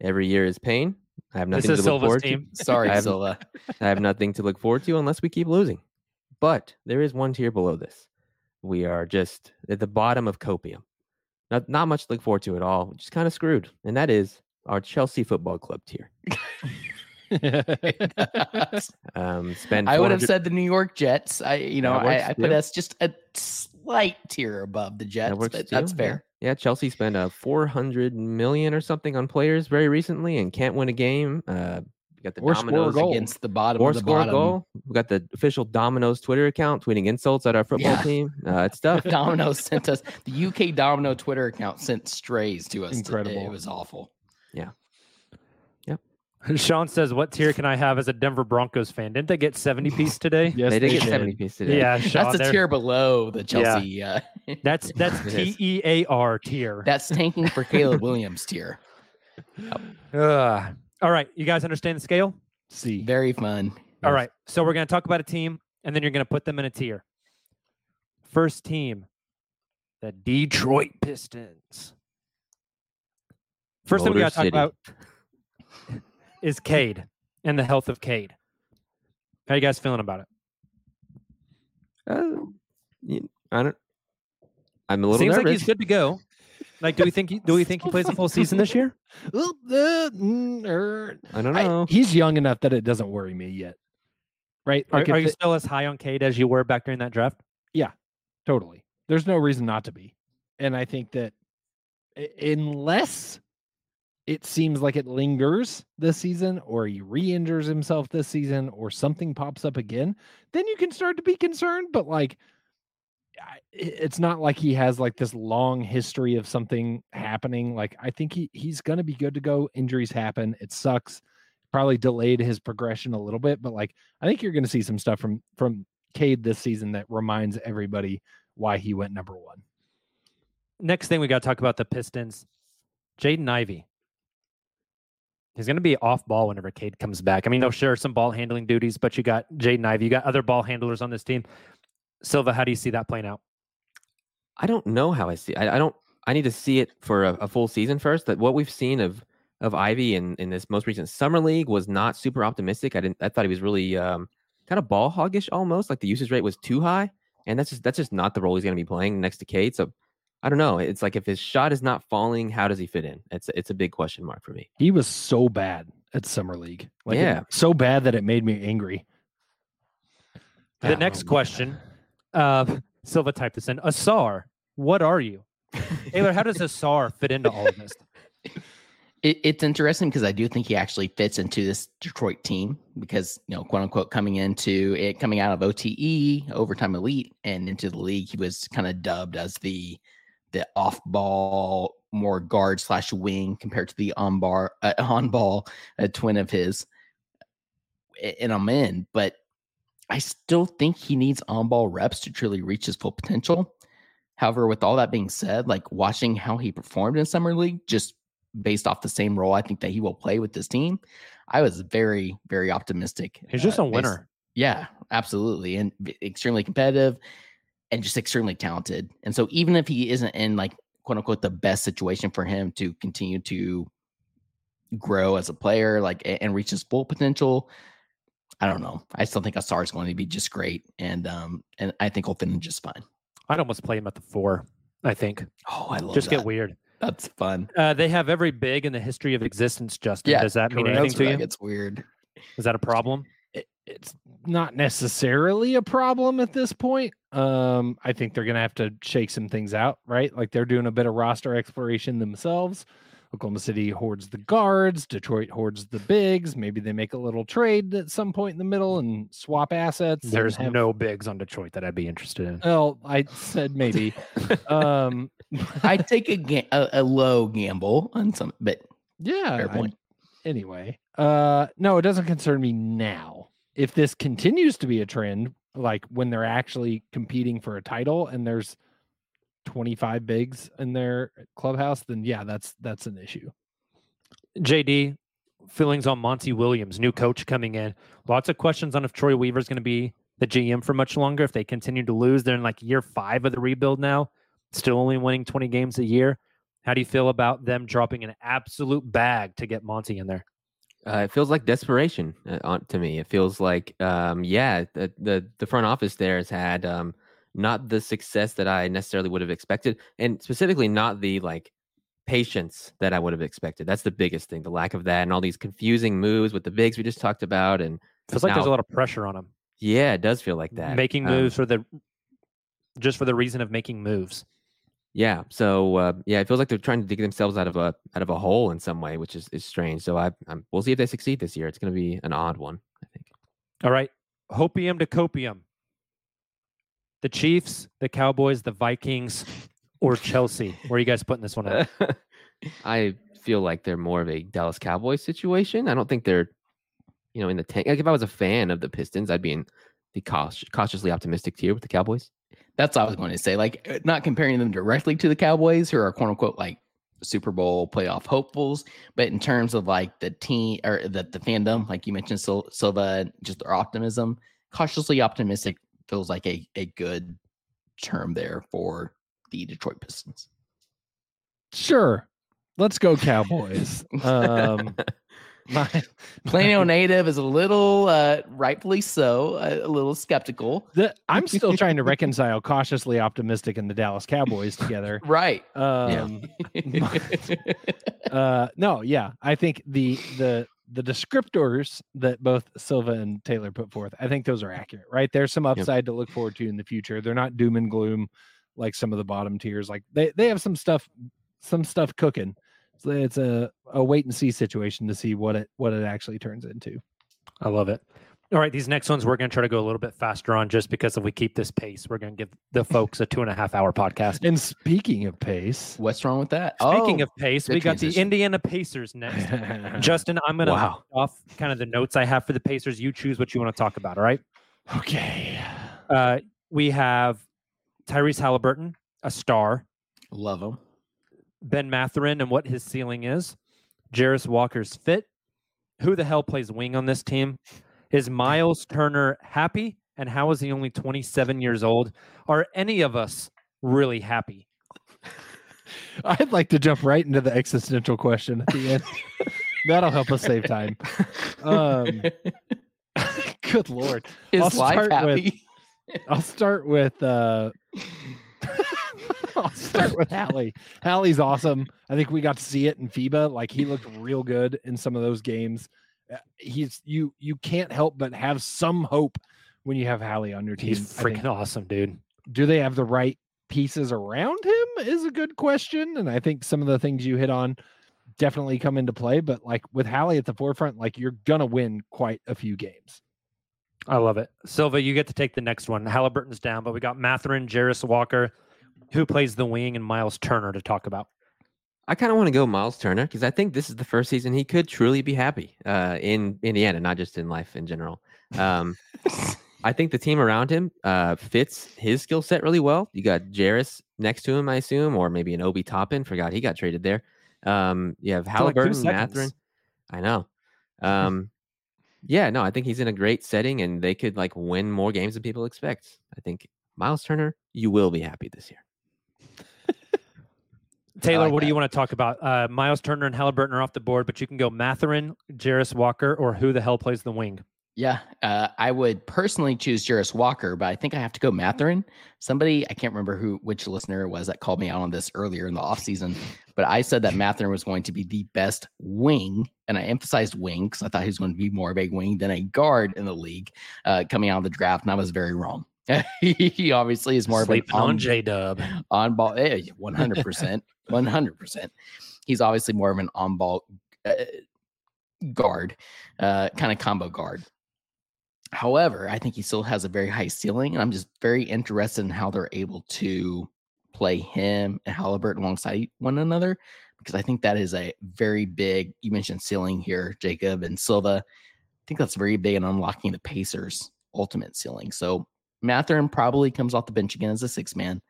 Every year is pain. I have This nothing is to look Silva's forward team. [laughs] Sorry, I haven't- Silva. [laughs] I have nothing to look forward to unless we keep losing. But there is one tier below this. We are just at the bottom of copium. Not not much to look forward to at all. Just kind of screwed, and that is our Chelsea Football Club tier. [laughs] Um, spend I would have said the New York Jets. I, you know, works I, I put too. us just a slight tier above the Jets, That but that's fair. Yeah, Chelsea spent uh, 400 million or something on players very recently and can't win a game. Uh, we got the Or score a Domino's goal. Against the bottom or of the score bottom. goal. We got the official Domino's Twitter account tweeting insults at our football Yeah. team. [laughs] Uh, it's tough. Domino's sent us the UK Domino Twitter account sent strays to us. today. Incredible. It was awful. [laughs] Sean says, "What tier can I have as a Denver Broncos fan? Didn't they get seventy piece [laughs] today? yes, they did get did. 70 piece today. Yeah, Sean. That's a they're- tier below the Chelsea. Uh, [laughs] That's that's It T is. E A R tier. that's tanking for Caleb Williams tier. Ugh. All right, you guys understand the scale? See, Very fun. All right, so we're going to talk about a team, and then you're going to put them in a tier. First team, the Detroit Pistons. First thing we Motor got to talk about is Cade and the health of Cade. How you guys feeling about it? Uh, I don't. I'm a little Seems nervous. like he's good to go. Like, do we think he, do we think he plays a full season this year? [laughs] I don't I- know. he's young enough that it doesn't worry me yet. Right? Are, Like, if are you it- still as high on Cade as you were back during that draft? Yeah, totally. There's no reason not to be. And I think that i- unless it seems like it lingers this season or he re-injures himself this season or something pops up again, then you can start to be concerned, but like it's not like he has like this long history of something happening. Like I think he he's going to be good to go. Injuries happen. It sucks. Probably delayed his progression a little bit, but like I think you're going to see some stuff from from Cade this season that reminds everybody why he went number one. Next thing we got to talk about the Pistons. Jaden Ivey. He's going to be off ball whenever Cade comes back. I mean, they'll share some ball handling duties, but you got Jaden Ivey. You got other ball handlers on this team. Silva, how do you see that playing out? I don't know how I see. I, I don't. I need to see it for a, a full season first. That what we've seen of of Ivey in in this most recent summer league was not super optimistic. I didn't. I thought he was really um, kind of ball hoggish almost. Like the usage rate was too high, and that's just that's just not the role he's going to be playing next to Cade. So I don't know. It's like if his shot is not falling, how does he fit in? It's it's a big question mark for me. He was so bad at summer league. Like it- Yeah. so bad that it made me angry. The Oh, next man. question, uh, Silva typed this in. Ausar, what are you? Tayler, how does Ausar fit into all of this? [laughs] It, it's interesting because I do think he actually fits into this Detroit team because you know, quote unquote, coming into it, coming out of OTE, overtime elite, and into the league, he was kind of dubbed as the the off ball more guard slash wing compared to the on bar uh, [laughs] on ball a twin of his. A- And I'm in, but I still think he needs on ball reps to truly reach his full potential. However, with all that being said, like watching how he performed in summer league, just based off the same role, I think that he will play with this team. I was very, very optimistic. He's just uh, a based- winner. yeah, absolutely. And extremely competitive and just extremely talented. And so even if he isn't in like quote unquote the best situation for him to continue to grow as a player, like and reach his full potential, I don't know. I still think Ausar is going to be just great. And um and I think he'll fit in just fine. I'd almost play him at the four. I think Oh, I love just that. get weird. That's fun. Uh, they have every big in the history of existence. Justin, Yeah, does that mean anything to you? It's weird. Is that a problem? it- it's not necessarily a problem at this point. Um, I think they're gonna have to shake some things out, right? Like they're doing a bit of roster exploration themselves. Oklahoma City hoards the guards, Detroit hoards the bigs. Maybe they make a little trade at some point in the middle and swap assets. There's have- no bigs on Detroit that I'd be interested in. Well, I said maybe. [laughs] um, I take a, ga- a a low gamble on some, but yeah. Fair I- point. anyway, uh, no, it doesn't concern me now. If this continues to be a trend, like when they're actually competing for a title and there's 25 bigs in their clubhouse, then yeah, that's that's an issue. JD, feelings on Monty Williams, new coach coming in. Lots of questions on if Troy Weaver's going to be the GM for much longer. If they continue to lose, they're in like year five of the rebuild now, still only winning 20 games a year. How do you feel about them dropping an absolute bag to get Monty in there? Uh, it feels like desperation uh, to me. It feels like, um, yeah, the, the the front office there has had um, not the success that I necessarily would have expected, and specifically not the like patience that I would have expected. That's the biggest thing, the lack of that, and all these confusing moves with the bigs we just talked about, and Feels like there's a lot of pressure on them. yeah, it does feel like that. Making Um, moves for the just for the reason of making moves. Yeah. So uh, yeah, it feels like they're trying to dig themselves out of a out of a hole in some way, which is, is strange. So I I'm, we'll see if they succeed this year. It's going to be an odd one, I think. All right. Hopium to copium. The Chiefs, the Cowboys, the Vikings, or Chelsea. Where are you guys putting this one at? [laughs] I feel like they're more of a Dallas Cowboys situation. I don't think they're, you know, in the tank. Like if I was a fan of the Pistons, I'd be in the cautious, cautiously optimistic tier with the Cowboys. That's what I was going to say. Like, not comparing them directly to the Cowboys, who are quote unquote like Super Bowl playoff hopefuls, but in terms of like the team or the, the fandom, like you mentioned, Sil- Silva, just their optimism, cautiously optimistic feels like a, a good term there for the Detroit Pistons. Sure, let's go Cowboys. um, [laughs] my, [laughs] Plano native is a little, uh, rightfully so, a, a little skeptical. the, I'm [laughs] still trying to reconcile cautiously optimistic and the Dallas Cowboys together. [laughs] Right. Um, uh, no, yeah, I think the the the descriptors that both Silva and Tayler put forth, I think those are accurate. Right, there's some upside to look forward to in the future. They're not doom and gloom like some of the bottom tiers. Like they they have some stuff some stuff cooking. So it's a a wait and see situation to see what it what it actually turns into. I love it. All right, these next ones we're going to try to go a little bit faster on just because if we keep this pace, we're going to give the folks a two and a half hour podcast. And speaking of pace, What's wrong with that? Speaking Oh, of pace, good we got the. Indiana Pacers next. [laughs] Justin, I'm going to Wow. off kind of the notes I have for the Pacers. You choose what you want to talk about. All right. okay, Uh, we have Tyrese Haliburton, a star. love them. Ben Mathurin and what his ceiling is. Jarace Walker's fit. Who the hell plays wing on this team? Is Miles Turner happy? And how is he only 27 years old? Are any of us really happy? [laughs] I'd like to jump right into the existential question at the end. [laughs] That'll help us save time. Um, [laughs] good lord. Is I'll life start with- happy? I'll start with uh [laughs] I'll start with Hallie. Hallie's awesome. I think we got to see it in FIBA. Like he looked real good in some of those games. Uh, He's you you can't help but have some hope when you have Hallie on your team. He's freaking awesome, dude. do they have the right pieces around him is a good question. And I think some of the things you hit on definitely come into play. But like with Hallie at the forefront, like you're gonna win quite a few games. I love it. Silva, you get to take the next one. Haliburton's down, but we got Mathurin, Jarace Walker, who plays the wing, and Miles Turner to talk about. I kind of want to go Miles Turner because I think this is the first season he could truly be happy uh, in Indiana, not just in life in general. Um, [laughs] I think the team around him uh, fits his skill set really well. You got Jarace next to him, I assume, or maybe an Obi Toppin. Forgot he got traded there. Um, you have like Haliburton, seconds. Mathurin. I know. [laughs] Um, yeah, no, I think he's in a great setting, and they could like win more games than people expect. I think Miles Turner, you will be happy this year. Tayler, like what do you want to talk about? Uh, Miles Turner and Halliburton are off the board, but you can go Mathurin, Jarace Walker, or who the hell plays the wing? Yeah, uh, I would personally choose Jarace Walker, but I think I have to go Mathurin. Somebody I can't remember who which listener it was that called me out on this earlier in the offseason, but I said that Mathurin was going to be the best wing, and I emphasized wing because I thought he was going to be more of a wing than a guard in the league uh, coming out of the draft, and I was very wrong. [laughs] he obviously is more Sleeping of an on J Dub. on ball. eh, One hundred percent, one hundred percent. He's obviously more of an on ball uh, guard, uh, kind of combo guard. However, I think he still has a very high ceiling, and I'm just very interested in how they're able to play him and Haliburton alongside one another because I think that is a very big. You mentioned ceiling here, Jacob and Silva. I think that's very big in unlocking the Pacers' ultimate ceiling. So Mathurin probably comes off the bench again as a six man.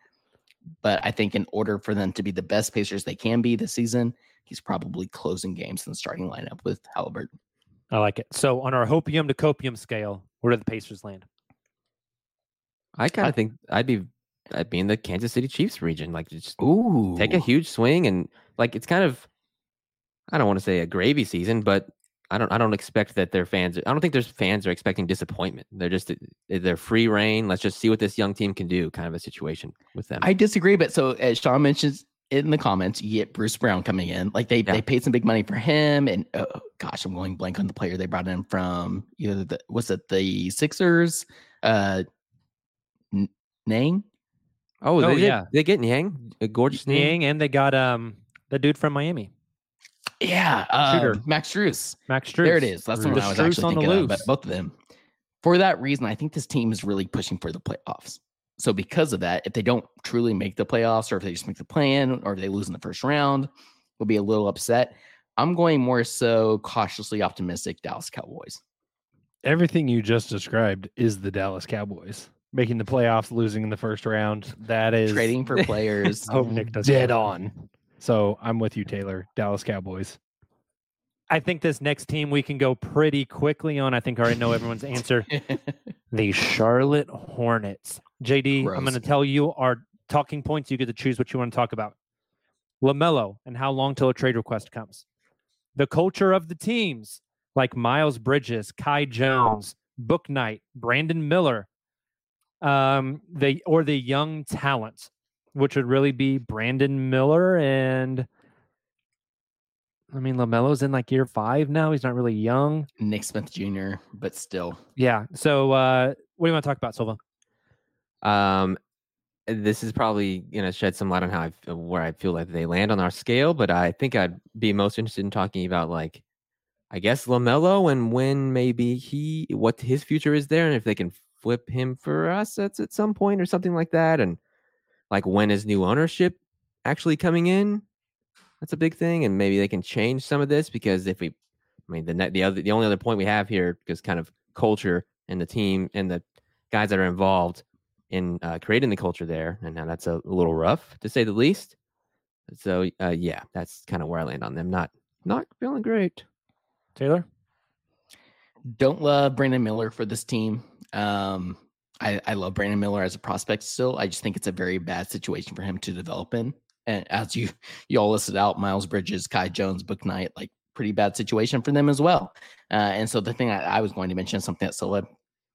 But I think in order for them to be the best Pacers they can be this season, he's probably closing games in the starting lineup with Haliburton. I like it. So on our hopium to copium scale, where do the Pacers land? I kind of think I'd be I'd be in the Kansas City Chiefs region, like just Ooh. take a huge swing and like it's kind of I don't want to say a gravy season, but I don't I don't expect that their fans I don't think there's fans are expecting disappointment. They're just they're free reign. Let's just see what this young team can do, kind of a situation with them. I disagree, but so as Sean mentions in the comments, you get Bruce Brown coming in. Like they Yeah. they paid some big money for him, and oh gosh, I'm going blank on the player they brought in from either the was it the Sixers, uh, N- Nang. oh, Oh, they, yeah. yeah. they get Yang, a gorgeous name. Yang, and they got um the dude from Miami, Yeah, Shooter. um, Max Strus. Max Strus. There it is. That's the one I was Strus actually on the thinking of. But both of them. For that reason, I think this team is really pushing for the playoffs. So because of that, if they don't truly make the playoffs, or if they just make the plan, or if they lose in the first round, we'll be a little upset. I'm going more so cautiously optimistic Dallas Cowboys. Everything you just described is the Dallas Cowboys making the playoffs, losing in the first round. That is Trading for players. [laughs] I hope Nick does dead on. So I'm with you, Tayler. Dallas Cowboys. I think this next team we can go pretty quickly on. I think I already know everyone's answer. [laughs] The Charlotte Hornets. JD, I'm going to tell you our talking points. You get to choose what you want to talk about. LaMelo and how long till a trade request comes. The culture of the teams, like Miles Bridges, Kai Jones, Bouknight, Brandon Miller, um, the or the young talent, which would really be Brandon Miller and I mean LaMelo's in like year five now. He's not really young. Nick Smith Jr., but still. Yeah. So uh what do you want to talk about, Silva? Um, this is probably gonna shed some light on how I f- where I feel like they land on our scale, but I think I'd be most interested in talking about like, I guess Lamelo and when maybe he what his future is there, and if they can flip him for us at at some point or something like that, and like when is new ownership actually coming in? That's a big thing, and maybe they can change some of this because if we, I mean, the net, the other the only other point we have here is kind of culture and the team and the guys that are involved in uh, creating the culture there, and now that's a, little rough to say the least. So uh, yeah, that's kind of where I land on them. Not not feeling great. Taylor? don't love Brandon Miller for this team. Um, I, I love Brandon Miller as a prospect still. I just think it's a very bad situation for him to develop in. And as you [laughs] you all listed out, Miles Bridges, Kai Jones, Bouknight, like pretty bad situation for them as well. Uh, and so the thing I, I was going to mention, something that Silva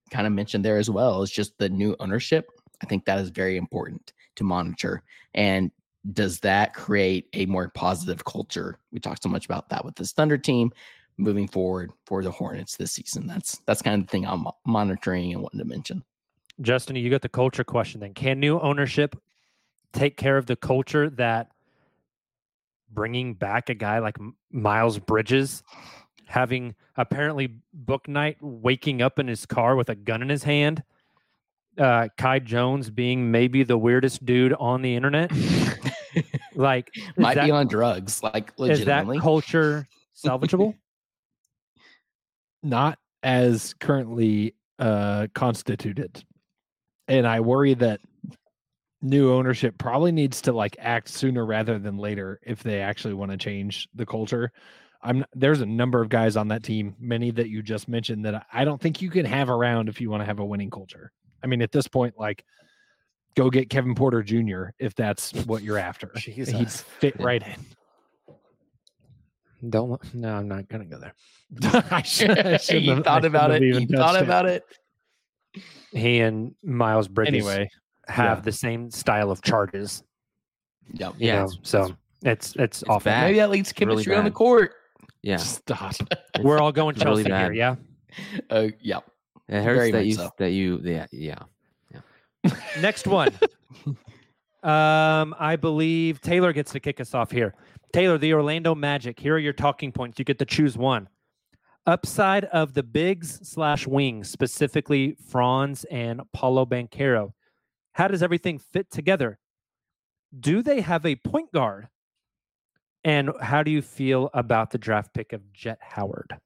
kind of mentioned there as well, is just the new ownership. I think that is very important to monitor. And does that create a more positive culture? We talked so much about that with this Thunder team moving forward for the Hornets this season. That's that's kind of the thing I'm monitoring and wanting to mention. Justin, you got the culture question then. Can new ownership take care of the culture that bringing back a guy like Miles Bridges, having apparently Bouknight waking up in his car with a gun in his hand, uh, Kai Jones being maybe the weirdest dude on the internet, [laughs] Like, Might that, be on drugs, like is that culture salvageable? [laughs] not as currently uh, constituted. And I worry that new ownership probably needs to like act sooner rather than later if they actually want to change the culture. I'm there's a number of guys on that team, many that you just mentioned that I don't think you can have around if you want to have a winning culture. I mean, at this point, like go get Kevin Porter Jr. if that's what you're after. He'd fit right in. Don't. No, I'm not gonna go there. [laughs] I should, I [laughs] you have- I thought about it. You thought about it. He and Miles Bridges Anyway, have yeah. the same style of charges. Yep. you Yeah, know, it's- so it's it's, awful. bad. Maybe that leads to Really chemistry on the court. Yeah, [laughs] stop. We're all going It's really Chelsea here, yeah. Uh, yep. it hurts Very that you so. that you yeah yeah. [laughs] Next one. um, I believe Tayler gets to kick us off here. Tayler, the Orlando Magic. Here are your talking points. You get to choose one. Upside of the bigs slash wings, specifically Franz and Paolo Banchero. How does everything fit together? Do they have a point guard? And how do you feel about the draft pick of Jett Howard?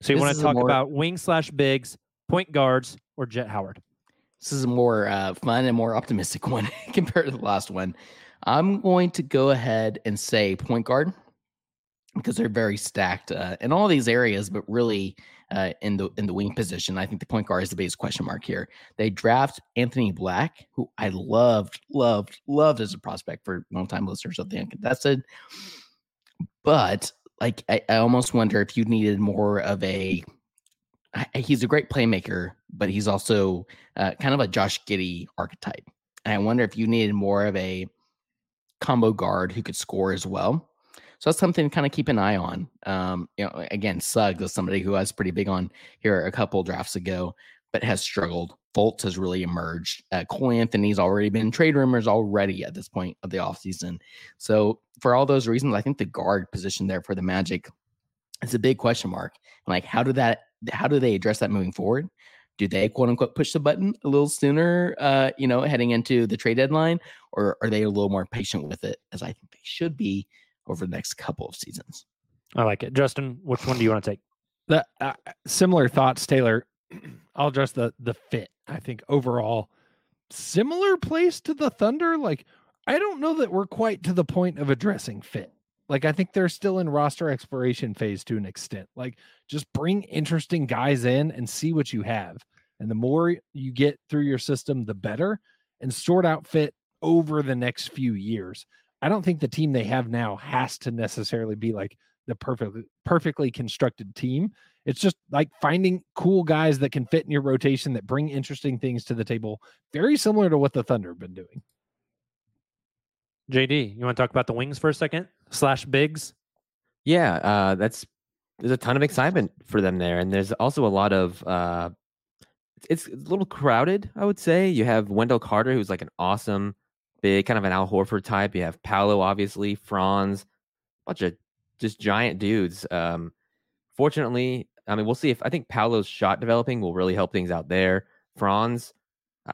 So you want to talk more- about wing slash bigs, point guards, or Jett Howard? This is a more uh, fun and more optimistic [laughs] one compared to the last one. I'm going to go ahead and say point guard because they're very stacked uh, in all these areas, but really uh, in the in the wing position, I think the point guard is the biggest question mark here. They draft Anthony Black, who I loved, loved, loved as a prospect for longtime listeners of the Uncontested. But like, I, I almost wonder if you needed more of a. I- He's a great playmaker, but he's also uh, kind of a Josh Giddey archetype. And I wonder if you needed more of a combo guard who could score as well. So that's something to kind of keep an eye on. Um, you know, again, Suggs is somebody who I was pretty big on here a couple drafts ago, but has struggled. Fultz has really emerged. Uh, Cole Anthony's already been trade rumors already at this point of the offseason. So for all those reasons, I think the guard position there for the Magic is a big question mark. Like, how do that? How do they address that moving forward? do they quote unquote push the button a little sooner uh you know heading into the trade deadline or are they a little more patient with it as i think they should be over the next couple of seasons I like it. Justin, which one do you want to take? the uh, similar thoughts, Tayler. [clears throat] I'll address the the fit. I think overall, similar place to the Thunder. Like, I don't know that we're quite to the point of addressing fit. Like, I think they're still in roster exploration phase to an extent. Like, just bring interesting guys in and see what you have. And the more you get through your system, the better. And sort out fit over the next few years. I don't think the team they have now has to necessarily be like the perfectly perfectly constructed team. It's just like finding cool guys that can fit in your rotation that bring interesting things to the table. Very similar to what the Thunder have been doing. JD, you want to talk about the wings for a second? Slash bigs. Yeah, uh, that's there's a ton of excitement for them there, and there's also a lot of uh, it's it's a little crowded. I would say you have Wendell Carter, who's like an awesome big kind of an Al Horford type. You have Paolo, obviously, Franz, bunch of just giant dudes. Um, fortunately, I mean, we'll see if I think Paolo's shot developing will really help things out there. Franz,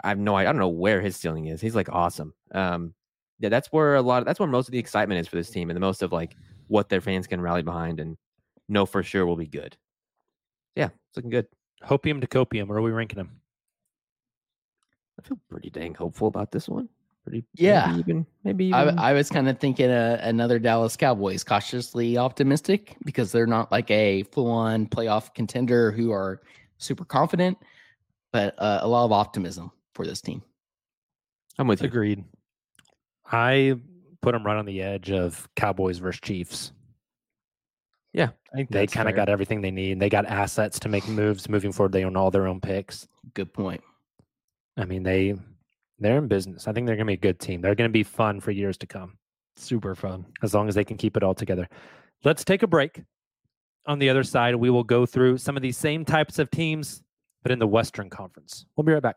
I have no idea. I don't know where his ceiling is. He's like awesome. Um, yeah, that's where a lot of that's where most of the excitement is for this team, and the most of like what their fans can rally behind and know for sure will be good. Yeah, it's looking good. Hopium to copium. Where are we ranking them? I feel pretty dang hopeful about this one. Pretty, Yeah. maybe even maybe even. I, I was kind of thinking uh, another dallas cowboys cautiously optimistic because they're not like a full-on playoff contender who are super confident but uh, a lot of optimism for this team I'm with you. Agreed. I put them right on the edge of Cowboys versus Chiefs. Yeah, I think They kind of got everything they need. They got assets to make moves moving forward. They own all their own picks. good point I mean, they they're in business. I think they're going to be a good team. They're going to be fun for years to come super fun. as long as they can keep it all together. Let's take a break. On the other side, we will go through some of these same types of teams, but in the Western Conference. We'll be right back.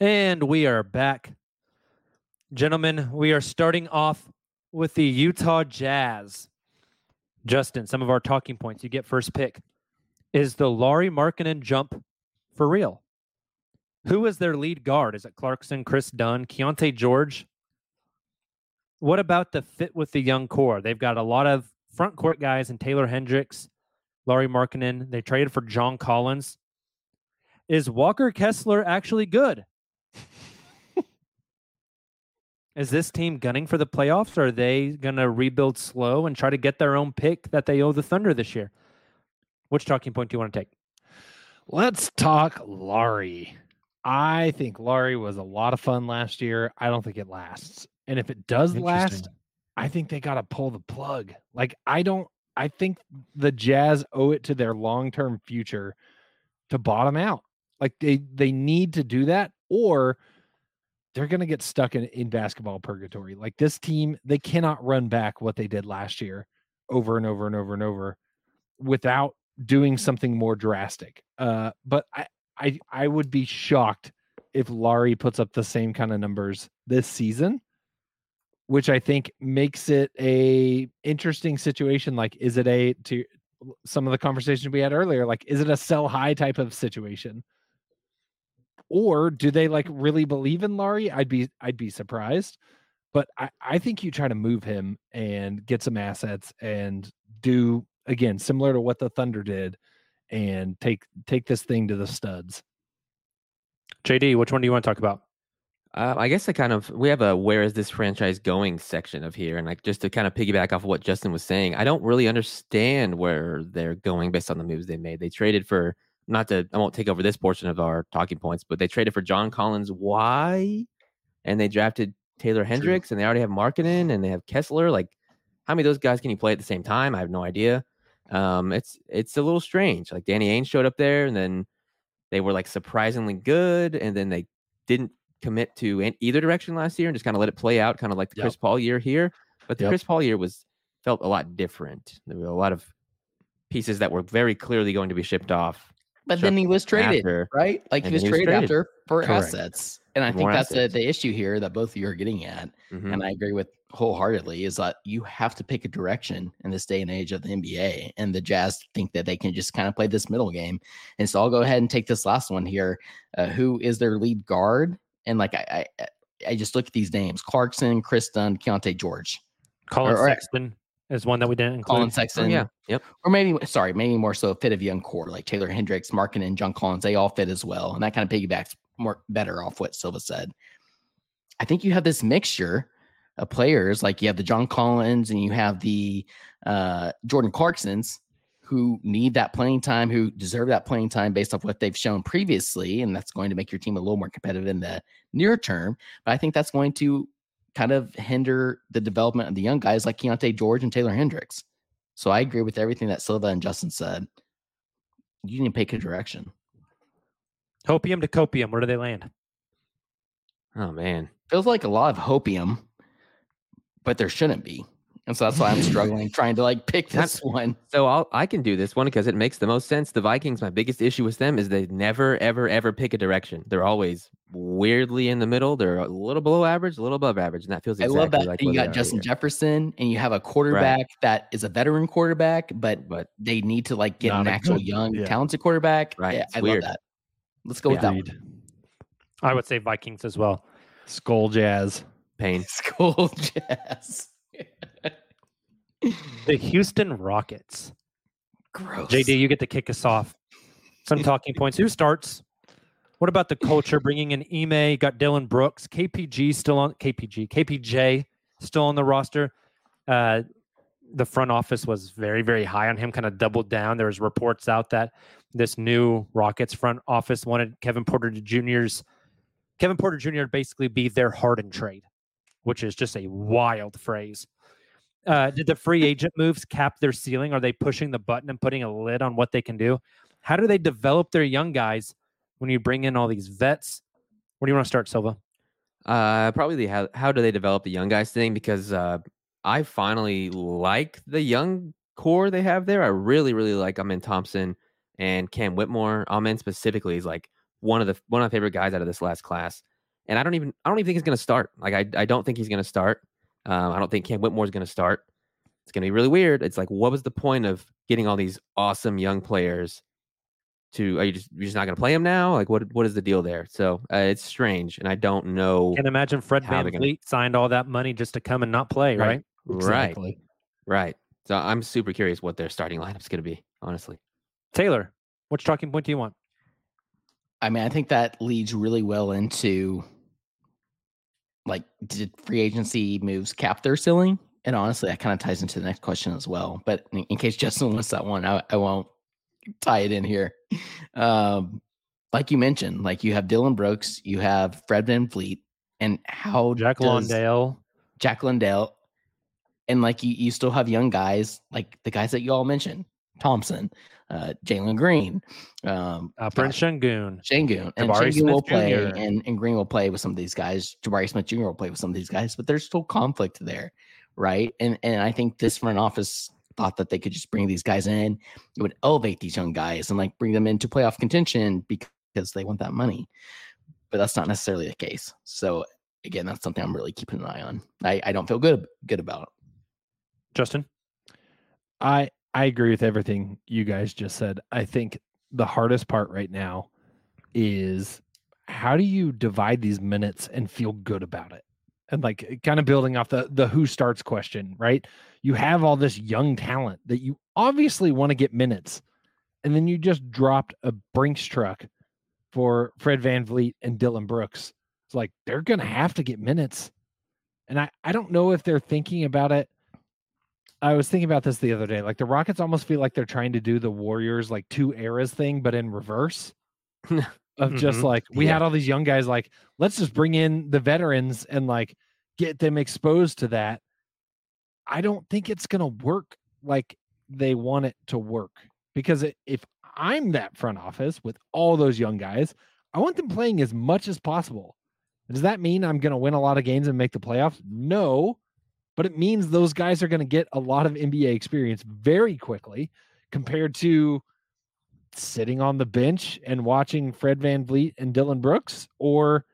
And we are back. Gentlemen, we are starting off with the Utah Jazz. Justin, some of our talking points. You get first pick. Is the Lauri Markkanen jump for real? Who is their lead guard? Is it Clarkson, Kris Dunn, Keyonte George? What about the fit with the young core? They've got a lot of front court guys and Taylor Hendricks, Lauri Markkanen. They traded for John Collins. Is Walker Kessler actually good? Is this team gunning for the playoffs or are they going to rebuild slow and try to get their own pick that they owe the Thunder this year? Which talking point do you want to take? Let's talk Lauri. I think Lauri was a lot of fun last year. I don't think it lasts. And if it does last, I think they got to pull the plug. Like, I don't, I think the Jazz owe it to their long term future to bottom out. Like, they, they need to do that or they're going to get stuck in, in basketball purgatory. Like this team, they cannot run back what they did last year over and over and over and over without doing something more drastic. Uh, but I, I, I would be shocked if Lauri puts up the same kind of numbers this season, which I think makes it a interesting situation. Like, is it a to some of the conversations we had earlier? Like, is it a sell high type of situation? Or do they like really believe in Lauri? I'd be I'd be surprised. But I, I think you try to move him and get some assets and do again similar to what the Thunder did and take take this thing to the studs. JD, which one do you want to talk about? Uh, I guess I kind of we have a where is this franchise going section of here, and like just to kind of piggyback off of what Justin was saying, I don't really understand where they're going based on the moves they made. They traded for not to I won't take over this portion of our talking points, but they traded for John Collins. Why? And they drafted Taylor Hendricks, and they already have Markkanen, and they have Kessler. Like, how many of those guys can you play at the same time? I have no idea. Um, it's it's a little strange. Like Danny Ainge showed up there, and then they were like surprisingly good, and then they didn't commit to either direction last year and just kind of let it play out, kind of like the yep. Chris Paul year here. But the yep. Chris Paul year was felt a lot different. There were a lot of pieces that were very clearly going to be shipped off but then he was traded, after, right? Like he was, he was, traded, traded. after for Correct. assets. And I More think that's the, the issue here that both of you are getting at. Mm-hmm. And I agree with wholeheartedly is that you have to pick a direction in this day and age of the NBA. And the Jazz think that they can just kind of play this middle game. And so I'll go ahead and take this last one here. Uh, who is their lead guard? And like I, I, I just look at these names: Clarkson, Kris Dunn, Keyonte George, Collin Sexton is one that we didn't include. Collin Sexton, yeah, yep. Or maybe sorry, maybe more so a fit of young core like Taylor Hendricks, Markkanen, and John Collins. They all fit as well, and that kind of piggybacks more better off what Silva said. I think you have this mixture of players, like you have the John Collins and you have the uh, Jordan Clarksons, who need that playing time, who deserve that playing time based off what they've shown previously, and that's going to make your team a little more competitive in the near term. But I think that's going to kind of hinder the development of the young guys like Keyonte George and Taylor Hendricks. So I agree with everything that Silva and Justin said. You need to pick a direction. Hopium to copium. Where do they land? Oh man. Feels like a lot of hopium, but there shouldn't be. And so that's why I'm struggling [laughs] trying to like pick this one. So I'll I can do this one because it makes the most sense. The Vikings, my biggest issue with them is they never, ever, ever pick a direction. They're always weirdly in the middle. They're a little below average, a little above average, and that feels I love that. like you got Justin. Jefferson, and you have a quarterback that is a veteran quarterback, but But they need to like get Not an actual good- young, yeah. talented quarterback. Right, Yeah, I weird. love that. Let's go with that one. I would say Vikings as well. Skull Jazz. pain. [laughs] School Jazz. The Houston Rockets. Gross. JD, you get to kick us off. Some [laughs] talking points. Who starts? What about the culture? Bringing in Ime, got Dillon Brooks, KPG still on KPG, KPJ still on the roster. Uh, the front office was very, very high on him. Kind of doubled down. There was reports out that this new Rockets front office wanted Kevin Porter Jr.'s Kevin Porter Jr. to basically be their Harden trade, which is just a wild phrase. Uh, did the free agent moves cap their ceiling? Are they pushing the button and putting a lid on what they can do? How do they develop their young guys when you bring in all these vets? Where do you want to start, Silva? Uh, probably the how, how do they develop the young guys thing because uh, I finally like the young core they have there. I really, really like Amen Thompson and Cam Whitmore. Amen specifically is like one of the one of my favorite guys out of this last class. And I don't even I don't even think he's to start. Like I I don't think he's to start. Um, I don't think Cam Whitmore is going to start. It's going to be really weird. It's like what was the point of getting all these awesome young players? To are you just you're just not going to play them now? Like what what is the deal there? So uh, it's strange, and I don't know. Can imagine Fred How Van they're gonna- signed all that money just to come and not play, right? Right. Right. Exactly. Right. So I'm super curious what their starting lineup's going to be, honestly. Taylor, which talking point do you want? I mean, I think that leads really well into like, did free agency moves cap their ceiling? And honestly, that kind of ties into the next question as well. But in, in case [laughs] Justin wants that one, I, I won't tie it in here. Um, like you mentioned, like you have Dillon Brooks, you have Fred VanVleet, and how Jack does Landale. Jock Landale, and like you, you still have young guys like the guys that you all mentioned, Thompson, uh, Jalen Green, um, Alperen gosh, Sengun. Sengun. And Jabari Sengun will play, Jr.. and, and Green will play with some of these guys. Jabari Smith Jr. will play with some of these guys, but there's still conflict there, right? And and I think this front office thought that they could just bring these guys in, it would elevate these young guys and like bring them into playoff contention because they want that money. But that's not necessarily the case. So again, that's something I'm really keeping an eye on. I, I don't feel good good about it. Justin? I I agree with everything you guys just said. I think the hardest part right now is how do you divide these minutes and feel good about it? And like eh, kind of building off the the who starts question, right? You have all this young talent that you obviously want to get minutes. And then you just dropped a Brinks truck for Fred VanVleet and Dillon Brooks. It's like they're to have to get minutes. And I, I don't know if they're thinking about it I was thinking about this the other day. Like the Rockets almost feel like they're trying to do the Warriors like two eras thing, but in reverse. [laughs] of just Mhm. like we Yeah. had all these young guys, like let's just bring in the veterans and like get them exposed to that. I don't think it's gonna work like they want it to work because it, if I'm that front office with all those young guys, I want them playing as much as possible. Does that mean I'm going to win a lot of games and make the playoffs? No, but it means those guys are going to get a lot of NBA experience very quickly compared to sitting on the bench and watching Fred VanVleet and Dillon Brooks or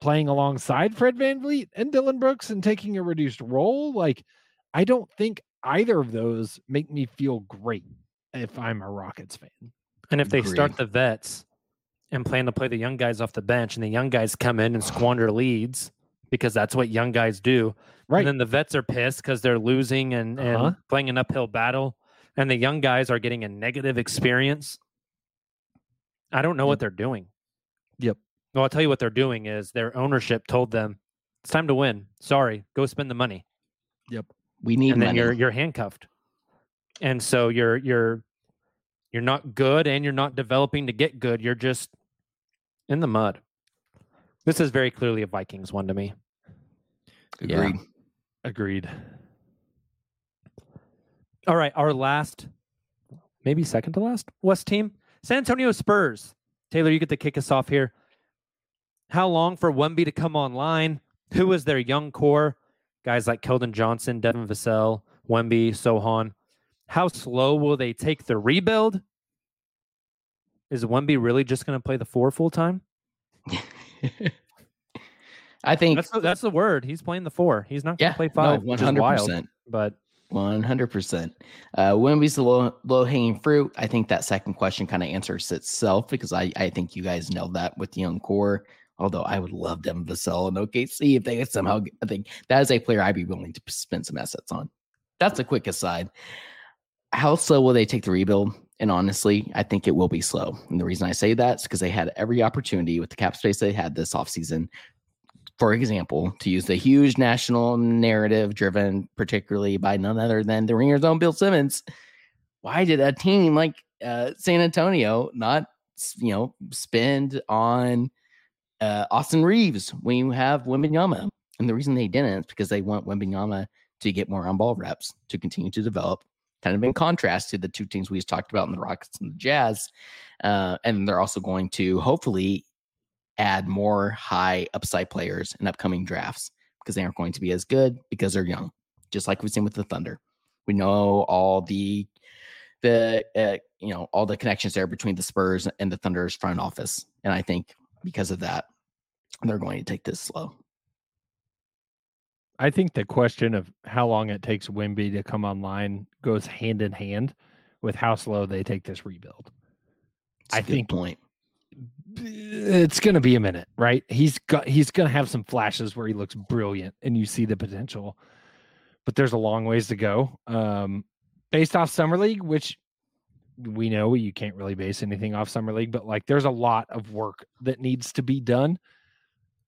playing alongside Fred VanVleet and Dillon Brooks and taking a reduced role. Like, I don't think either of those make me feel great if I'm a Rockets fan. And if they start the vets and plan to play the young guys off the bench and the young guys come in and squander leads because that's what young guys do. Right. And then the vets are pissed because they're losing and, Uh-huh. and playing an uphill battle. And the young guys are getting a negative experience. I don't know what they're doing. Yep. Well, I'll tell you what they're doing is their ownership told them it's time to win. Sorry, go spend the money. Yep. We need and then money. you're you're handcuffed. And so you're you're you're not good and you're not developing to get good. You're just in the mud. This is very clearly a Vikings one to me. Yeah. Agreed. Agreed. All right, our last, maybe second to last West team, San Antonio Spurs. Taylor, you get to kick us off here. How long for Wemby to come online? Who is their young core? Guys like Keldon Johnson, Devin Vassell, Wemby, Sochan. How slow will they take the rebuild? Is Wemby really just going to play the four full time? [laughs] I think That's the, that's the word. He's playing the four. He's not going to yeah, play five. one hundred percent. But One hundred percent. Uh Wemby's the low low hanging fruit. I think that second question kind of answers itself because I I think you guys nailed that with the young core. Although I would love Devin Vassell and OKC if they could somehow. I think that is a player I'd be willing to spend some assets on. That's a quick aside. How slow will they take the rebuild? And honestly, I think it will be slow. And the reason I say that is because they had every opportunity with the cap space they had this offseason for example, to use the huge national narrative driven particularly by none other than the Ringers own Bill Simmons, why did a team like uh, San Antonio not, you know, spend on uh, Austin Reaves when you have Wembanyama? And the reason they didn't is because they want Wembanyama to get more on ball reps to continue to develop, kind of in contrast to the two teams we just talked about in the Rockets and the Jazz. Uh, and they're also going to hopefully add more high upside players in upcoming drafts because they aren't going to be as good because they're young, just like we've seen with the Thunder. We know all the the uh, you know all the connections there between the Spurs and the Thunder's front office, and I think because of that, they're going to take this slow. I think the question of how long it takes Wemby to come online goes hand in hand with how slow they take this rebuild. A I think point. It's going to be a minute, right? He's got he's going to have some flashes where he looks brilliant and you see the potential. But there's a long ways to go. Um based off summer league, which we know you can't really base anything off summer league, but like there's a lot of work that needs to be done.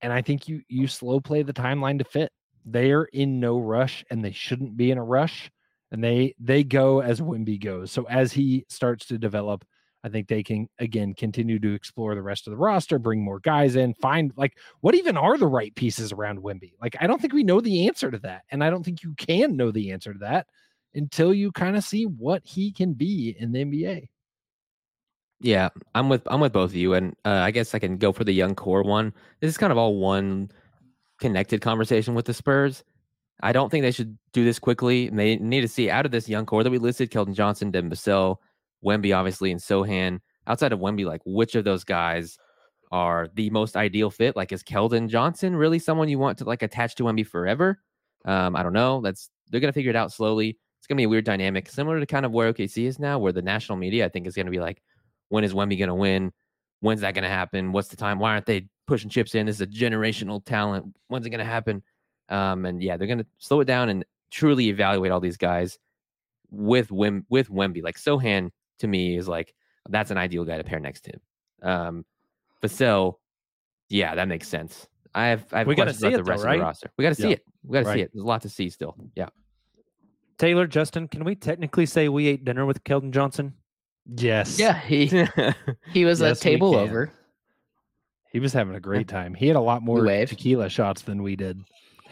And I think you you slow play the timeline to fit. They're in no rush and they shouldn't be in a rush. And they they go as Wemby goes. So as he starts to develop, I think they can again continue to explore the rest of the roster, bring more guys in, find like what even are the right pieces around Wemby? Like I don't think we know the answer to that. And I don't think you can know the answer to that until you kind of see what he can be in the NBA. Yeah, I'm with I'm with both of you, and uh, I guess I can go for the young core one. This is kind of all one connected conversation with the Spurs. I don't think they should do this quickly, and they need to see out of this young core that we listed: Keldon Johnson, Devin Vassell, Wemby, obviously, and Sochan. Outside of Wemby, like which of those guys are the most ideal fit? Like, is Keldon Johnson really someone you want to like attach to Wemby forever? Um, I don't know. That's they're gonna figure it out slowly. It's gonna be a weird dynamic, similar to kind of where OKC is now, where the national media I think is gonna be like, when is Wemby gonna win? When's that gonna happen? What's the time? Why aren't they pushing chips in? This is a generational talent. When's it gonna happen? Um, and yeah, they're gonna slow it down and truly evaluate all these guys with Wim with Wemby. Like Sochan to me is like that's an ideal guy to pair next to him. Um, Vassell, yeah, that makes sense. I have I have We gotta questions see about it the though, rest of the roster. We got to see it. We got to see it. There's a lot to see still. Yeah. Taylor, Justin, can we technically say we ate dinner with Keldon Johnson? Yes. Yeah, he [laughs] he was Yes, a table over. He was having a great time. He had a lot more waved. tequila shots than we did.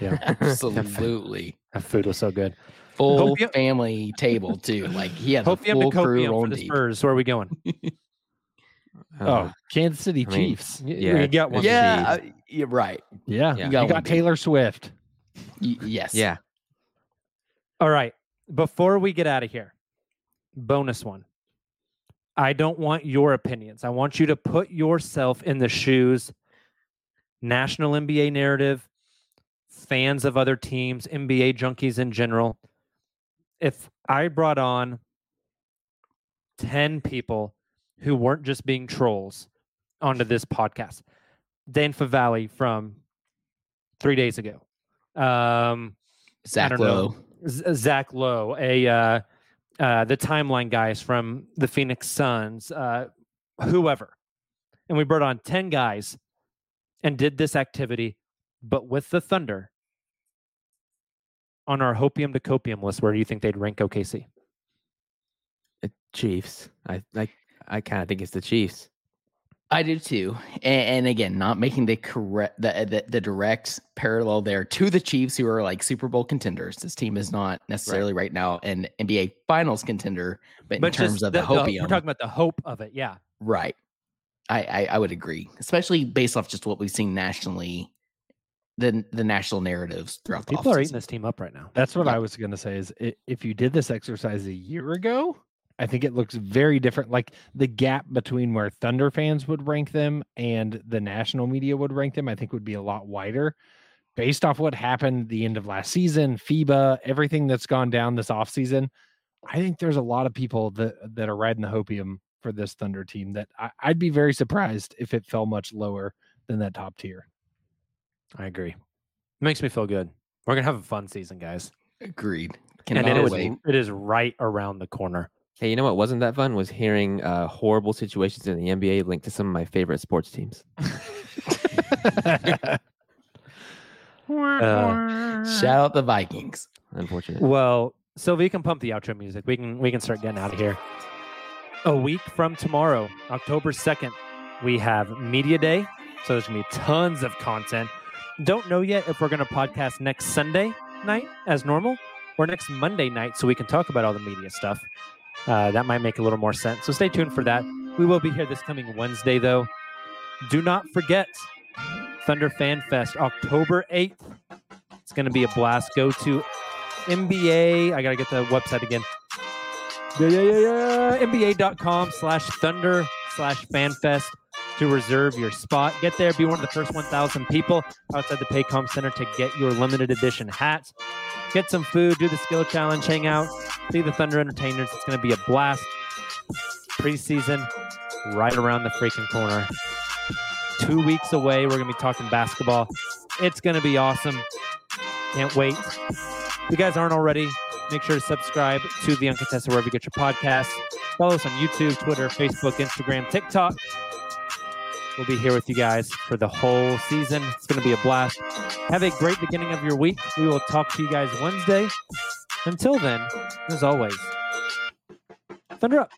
Yeah, [laughs] [laughs] Absolutely. that food was so good. Full Hope you- family table too. Like he had the Hope you have full to copium crew for rolling the deep. Spurs. Where are we going? [laughs] Oh, Uh, Kansas City I mean, Chiefs. Y- yeah, we got one. Yeah, I- you're right. Yeah. Yeah. You got got, one, baby. Taylor Swift. Y- yes. yeah. All right. Before we get out of here, bonus one. I don't want your opinions. I want you to put yourself in the shoes, national NBA narrative, fans of other teams, NBA junkies in general. If I brought on 10 people who weren't just being trolls onto this podcast, Dan Favale from three days ago, um, Zach know. Lowe. Z- Zach Lowe, a uh, uh, the timeline guys from the Phoenix Suns, uh, whoever, and we brought on ten guys and did this activity, but with the Thunder on our hopium to copium list. Where do you think they'd rank OKC? Uh, Chiefs. I like. I kind of think it's the Chiefs. I do too. And, and again, not making the correct the, the the direct parallel there to the Chiefs, who are like Super Bowl contenders. This team is not necessarily right, now an NBA Finals contender, but, But in terms of the, the- hopium, we're talking about the hope of it. Yeah. right? I, I I would agree, especially based off just what we've seen nationally, the the national narratives throughout the People are eating this team up right now. That's what Yeah. I was going to say. Is i if you did this exercise a year ago, I think it looks very different. Like the gap between where Thunder fans would rank them and the national media would rank them, I think would be a lot wider. Based off what happened the end of last season, FIBA, everything that's gone down this offseason, I think there's a lot of people that that are riding the hopium for this Thunder team that I, I'd be very surprised if it fell much lower than that top tier. I agree. It Makes me feel good. We're gonna have a fun season, guys. Agreed. and it Cannot is wait. it is right around the corner. Hey, you know what wasn't that fun? Was hearing uh, horrible situations in the NBA linked to some of my favorite sports teams. [laughs] Uh, Shout out the Vikings. Unfortunate. Well, Sylvie, you can pump the outro music. We can we can start getting out of here. A week from tomorrow, October second, we have media day. So there's gonna be tons of content. Don't know yet if we're gonna podcast next Sunday night as normal or next Monday night, so we can talk about all the media stuff. Uh, that might make a little more sense. So stay tuned for that. We will be here this coming Wednesday, though. Do not forget Thunder Fan Fest, October 8th. It's going to be a blast. Go to NBA. I got to get the website again. Yeah, yeah, yeah, yeah. NBA.com slash Thunder slash FanFest to reserve your spot. Get there. Be one of the first 1,000 people outside the Paycom Center to get your limited edition hats. Get some food, do the skill challenge, hang out, see the Thunder Entertainers. It's going to be a blast. Preseason right around the freaking corner. Two weeks away. We're going to be talking basketball. It's going to be awesome. Can't wait. If you guys aren't already, make sure to subscribe to The Uncontested wherever you get your podcasts. Follow us on YouTube, Twitter, Facebook, Instagram, TikTok. We'll be here with you guys for the whole season. It's going to be a blast. Have a great beginning of your week. We will talk to you guys Wednesday. Until then, as always, Thunder up.